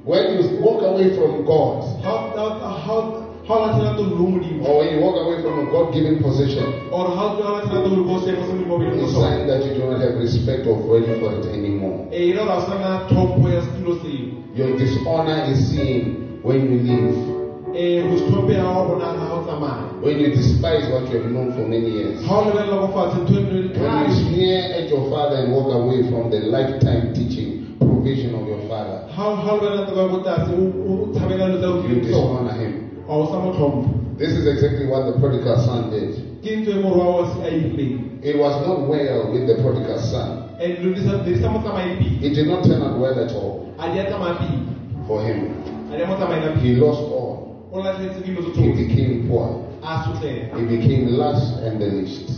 Gore ke supetse gore a o tlhompe When you walk away from God, ga o latlhela tolo lo modimo or when you walk away from a God given position, or ga o latlhela tolo ko seemo se modimo bile mo it's a sign that you do not have respect or value for it anymore. e ira gore a o sana tlhompho ya setilo seo Your dishonor is seen when you leave, go se tlhompe ga o bonala ga o tsamaya when you despise what you have known for many years. ga o lebelela ko fatshe ntho nno When you sneer at your father and walk away from the lifetime teaching provision of your father, ga o lebelela ntse ba ko tlase o o tshabela dilo tsa o you dishonor him. ga o sa mo tlhompho This is exactly what the prodigal son did. ke ntho morwa wa se a irileng It was not well with the prodigal son. and dilo di sa di sa mo tsamaye pila It did not turn out well at all a di a tsamaya for him. a di a mo tsamaela pila He lost all. o latlhetse dilo tse He became poor. He became last and the least.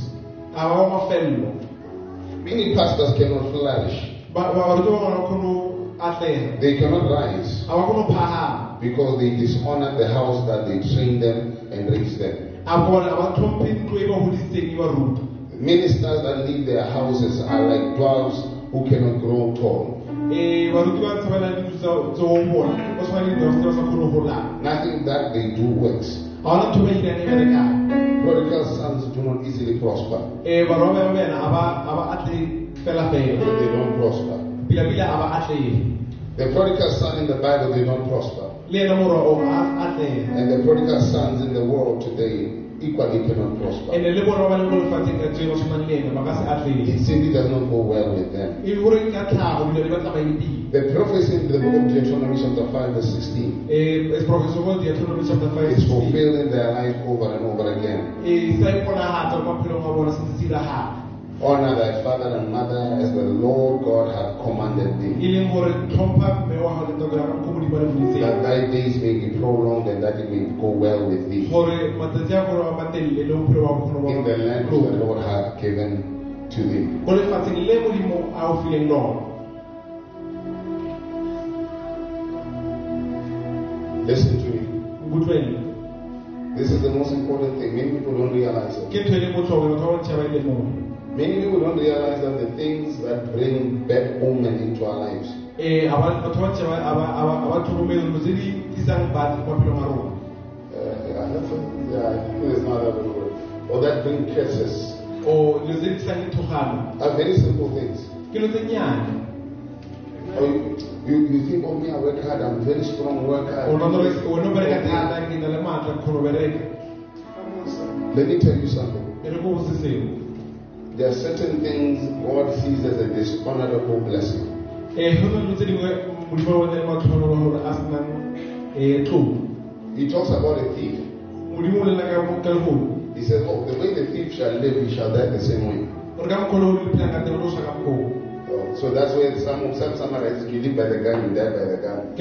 Many pastors cannot flourish. Ba- ba- baruti ba ngwana ba kgone They cannot rise a ba kgone because they dishonor the house that they trained them and raised them. a bone a ba tlhomphe ntlo ba godisitseng ba ruta Ministers that leave their houses are like dwarves who cannot grow tall. baruti ba tshabela dilo tsa- tse o bona ba tshwana le dilo tse ba sa kgone go golang Nothing that they do works. ga ona ntho ba irang berekang Prodigal sons do not easily prosper. Barwa ba bena a ba a ba atle fela fela They don't prosper. pila-pila a ba The prodigal son in the Bible did not prosper. le ena morwa o a atlega And the prodigal sons in the world today equally cannot prosper. and-e le bona ba ba leng mo lefatsheng ka tse ba tshwanang le ena ba ka se atlege It simply does not go well with them. le gore ka tlhago dilo di ba tsamaye pila The prophecy in the book of Deuteronomy chapter 5 verse 16 um professor go Deuteronomy chapter 5 is fulfilled in their life over and over again. Sa iponagatsa mo maphelong a bona sentse se diragala Honor thy father and mother as the Lord God hath commanded thee, leng gore tlhompha mme wa gago le ntate ya gago ko modimo a le buiseng that thy days may be prolonged and that it may go well with thee gore matsatsi a gore a batelele le bophelo wa bokgono in the land which the Lord hath given to thee. go lefatsheng le modimo a o fileng lona Listen to me. This is the most important thing. Many people don't realize it. Ke ntho leng botlhokwa batho ba bantšha ba lemong Many people don't realize that the things that bring bad omen into our lives uh, I don't think- yeah, I think there's no other word. Or that bring curses o dilo tse di tlisang dithogano are very simple things. ke dilo tse Or you, you, you think, oh, me, I work hard, I'm very strong worker. o nagore wena o bereka thata ke na le maatla ke kgone go bereka Let me tell you something. There are certain things God sees as a dishonorable blessing. ee go na dilo tse dingwe modimo wa bone le matlhono gore a senang um tlou He talks about a thief. modimo o lela ka mo- ka legodu He says, oh, the way the thief shall live, he shall die the same way. gore ka mokgwa le o le phelang ka teng o tlo swa ka mokgwa Oh, So that's where some, some summarizes, you live by the gun, you die by the gun.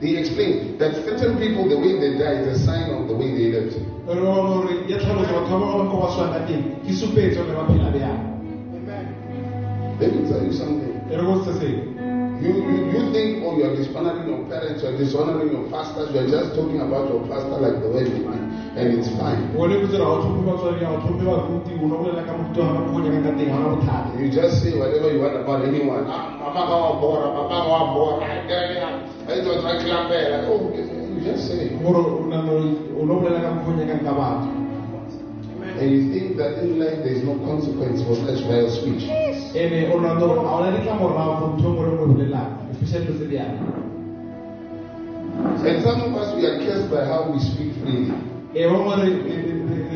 Ke mokgwa o tsa gore o phela ka ka sethunya o swa ka sethunya He explained that certain people, the way they die is a sign of the way they lived. re bona gore ya tlhalosa batho ba bangwe ko ba swang ka teng ke supetso gore ba phela bjang Let me tell you something. re botse seo You, you, you think, oh, you are dishonoring your parents, you are dishonoring your pastors, you are just talking about your pastor like the way you want, and it's fine. bone botsela ga o tlhompe batswadi ga o tlhompe baruti o ne o bolela ka moruti wa gago go nyakang ka teng ga ona bothata You just say whatever you want about anyone. Ah, Mama ka wa bora, papa ka wa bora, I tell you, I don't like clapping. Oh, just say. it. gore o nano o ne o bolela ka mokgwa o nyakang ka batho And you think that in life there is no consequence for such vile speech. ene o nano ga ona ditlamorago go ntho engwe le ngwe bolelang especially dilo tse di yana And some of us, we are cursed by how we speak freely. bangwe re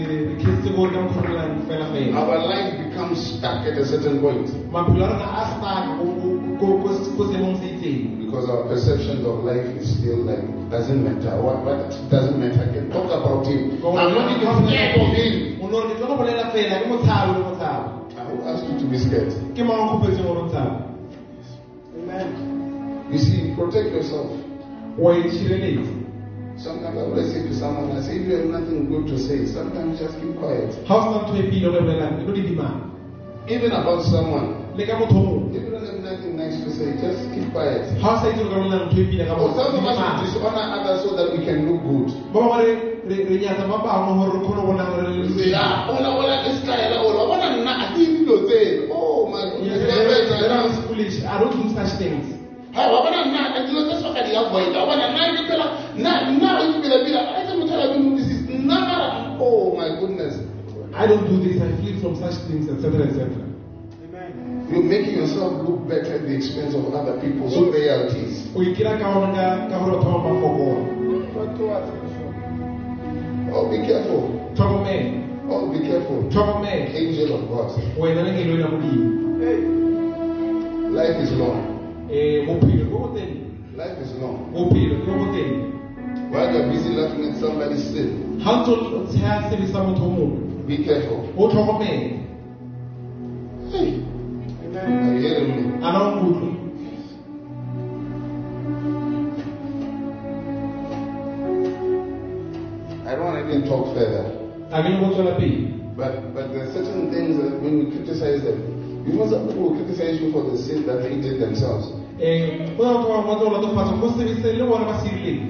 re kgetse gore ka mokgwa re bolelang fela fela Our life becomes stuck at a certain point maphelo a rona a staka ko seemong se itseng because our perception of life is still like, doesn't matter. What, what doesn't matter. I can talk about him. I'm not even scared of him. o nore ke tlo go bolela fela ke motshabi le motshabi I will ask you to be scared. ke mang o kgopetseng gore motshabi You see, protect yourself. wa itshireletsa Sometimes I always say to someone, I say, if you have nothing good to say, sometimes just keep quiet. ga o sena ntho e pile o ka bolelang e tlo didimang Even about someone, le say, just keep quiet. ga o sa itse o ka bolelang ntho e pile ka Or motho some of us didimang. we dishonor others so that we can look good. ba bangwe re- re- re nyatsa ba bangwe gore re kgone go bona gore re You say, ah, hola, hola, this guy, hola, hola, hola, nna, I didn't know that. Oh my Yes, goodness. that is- that Hey, is foolish. I don't do such things. wa bona nna, ka dilo tse soka di avoid. Wa bona nna, ke phela, nna, nna, ke phela pila. I say, motho a beng this is nna, mara, oh my goodness. I don't do this. I flee from such things, etc., etc. You're making yourself look better at the expense of other people's royalties. O ikira ka ona ka ka gore batho ba bangwe ba fokola. Oh, be careful. Tlhokomele, Oh, be careful. tlhokomele. Angel of God. Wena le ngelo ya modimo. Life is long. Eh, bophelo bo boteng. Life is long. Bophelo ke bo boteng. While you're busy laughing at somebody's sin, Ha o ntse o tsheha sebe sa motho be careful. o tlhokomele. Hey, are you hearing me? A na o nkutlwe? I don't want to even talk further. A ke le go tswela pele. But but there are certain things that when we criticize them, you know some people will criticize you for the sin that they did themselves. Eh, go na batho ba bangwe ba tlo latofatsa mo sebe se le bone ba se rileng.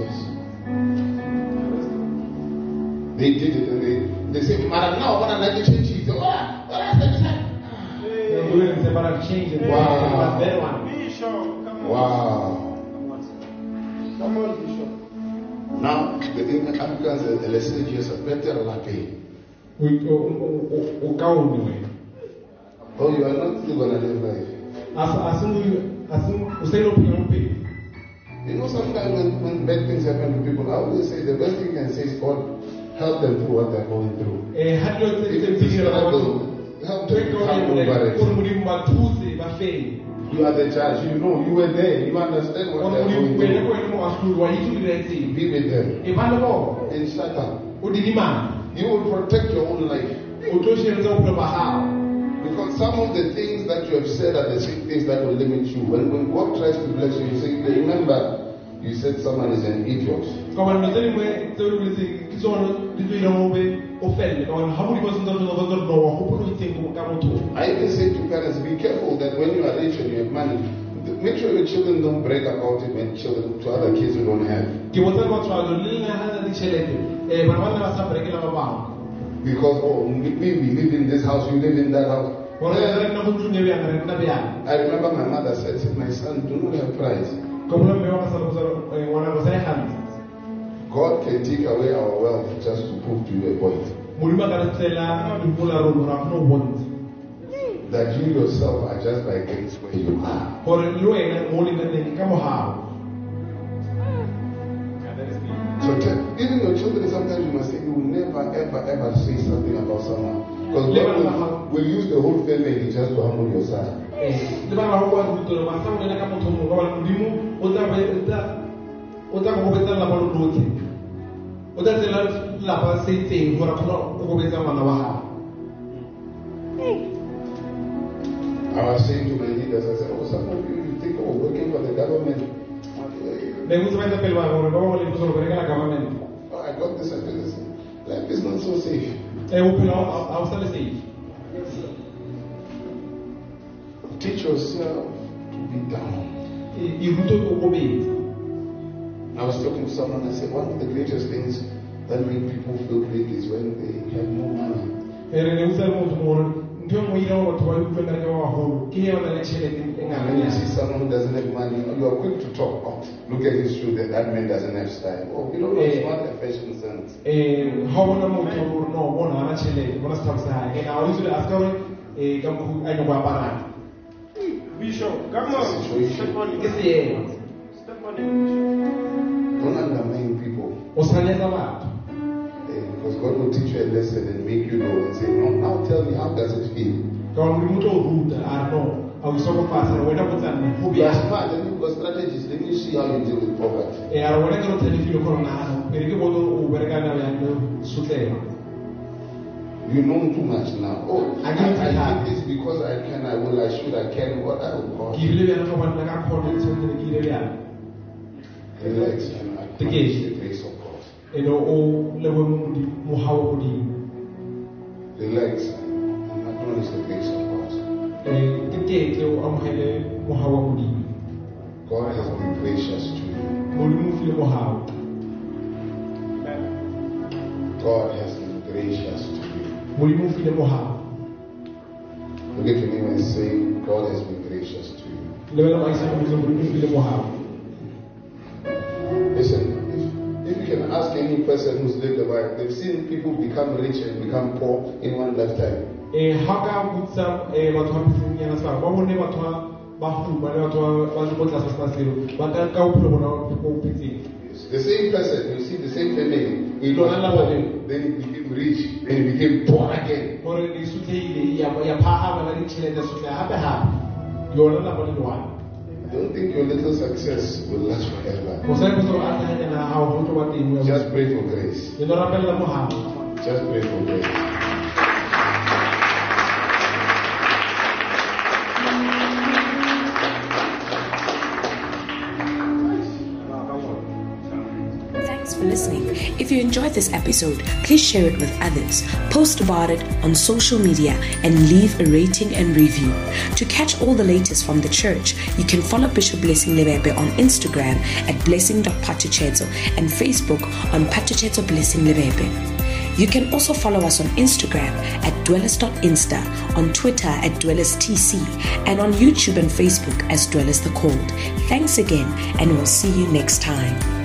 Yes. They did it and they they say, Mara now what I change it. Doing it, but I've changed it. Wow. But that one. Wow. Come on, Bishop. Now the Indian Africans are lesser just a better latte. O o- o- o kaone wena. Oh, you are not still gonna live life. A se- a se mo- a se mo- o sa ile go phela mo pele. You know, sometimes when, when bad things happen to people, I always say the best thing you can say is God help them through what they're going through. Eh, ha dilo tse- If tse- it's tse a struggle, to. You are the judge. You know, you were there. You understand what they're going. Be with them and shut up. You will protect your own life. Because some of the things that you have said are the same things that will limit you. When, when God tries to bless you, you say, remember, you said someone is an idiot. ka gobane dilo tse dingwe tse o di boletseng ke tsone di tlo irang o be o felele ka gobane ga modimo se ntse o tlo gore no wa gopolo o itseng ka motho I even say to parents, be careful that when you are rich and you have money, make sure your children don't brag about it when children to other kids who don't have. ke botsa le batswalo le lena ga na ditšhelete eh, bana ba nne ba sa berekela ba bangwe Because, oh, me, we live in this house, you live in that house. gore re nna go ntlong bjang re nna bjang I remember my mother said, my son, do not have pride. Ka mola mme wa ka sa ngwana go sa e gantsi God can take away our wealth just to prove to you a point. modimo a ka re tlela dimpola rona gore a kgone go bontsha That you yourself are just by grace where you are. gore le wena mo o leng ka teng ke ka So even your children, sometimes you must say, you will never, ever, ever say something about someone. Because God will, will use the whole family just to humble your son. Le bana ba go bua rutelo ba sa bolela ka motho mongwe ka gobane modimo o tla be- o tla- o tla go gobetsa lelapa lo lotlhe o tla tsela lelapa se itseng gore a kgona go gobetsa ngwana wa gago I was saying to my leaders, I said, oh, some of you, you think, oh, working for the government. ne botse baetapele ba gore ba bangwe le puso go berekela government. Oh, I got this, I got this. Life is not so safe. Eh, bophelo ga ga o sa le safe Teach yourself to be down. I was talking to someone, I said, one of the greatest things that make people feel big is when they have no money. Eh, re ne botsa le motho gore ntho nngwe irang batho ba ikutlwe nka ke ke ge na le tšhelete e And when you see someone who doesn't have money, you are quick to talk. Oh, look at his shoe, that, that man doesn't have style. Oh, you don't know, it's Eh. not a fashion sense. ga o bona motho gore no bona gana tšhelete bona sethapo sa gage and a o itse a se ka gore ka mokgwa a nyako aparang Bishop, come on. Step on it. Step on it. Don't undermine people. o tshwanetsa batho Eh, because God will teach you a lesson and make you know and say, no, now tell me, how does it feel? ka gore modimo tlo o ruta a re no a o isokofatsa wena botsa nne go You are bjang smart and you've got strategies. Let me see how you deal with poverty. e a re wena ke re tlhalefile gore nagana pele ke bone o berekana bjang le sotlega You know too much now. Oh, I, I need to I have- did this because I can, I will, I should, I can. What? Ke God. ebile bjang ka banna ka kgone tshwanetse ke ile bjang Relax The acknowledge gate. the grace of God. ene o leboe mo Modimo- mogao godimo Relax and acknowledge the grace of God. ke ketle o amogele mogao wa modimo God has been gracious to you. modimo o file mogao God has been gracious to you. modimo o file mogao Look at me and say, God has been gracious to you. lebela maisa modimo modimo o file mogao Listen, if, if you can ask any person who's lived a life, they've seen people become rich and become poor in one lifetime. Eh, ga ka botsa eh, batho ba pitseng sebaka ba bone batho ba ba huma le batho ba- ba le ko tlasa sena seo ba ka ka bophelo bona bo pitseng It's the same person, you see the same family. He was Lona poor, lapeng. then he became rich, then he became poor again. gore sotlegile ya ya phagama ka ditšhelete sotlega gape gape yona lapa le lewane Don't think your little success will last forever. o sa ipotsa gore a tlhaganyana ga gago go tlo ba Just pray for grace. eno rapelela mogao Just pray for grace. For listening. If you enjoyed this episode, please share it with others, post about it on social media, and leave a rating and review. To catch all the latest from the church, you can follow Bishop Blessing Lebebe on Instagram at blessing.patucheto and Facebook on Patucheto Blessing Lebebe. You can also follow us on Instagram at dwellers.insta, on Twitter at dwellerstc, and on YouTube and Facebook as Dwellers the Cold. Thanks again, and we'll see you next time.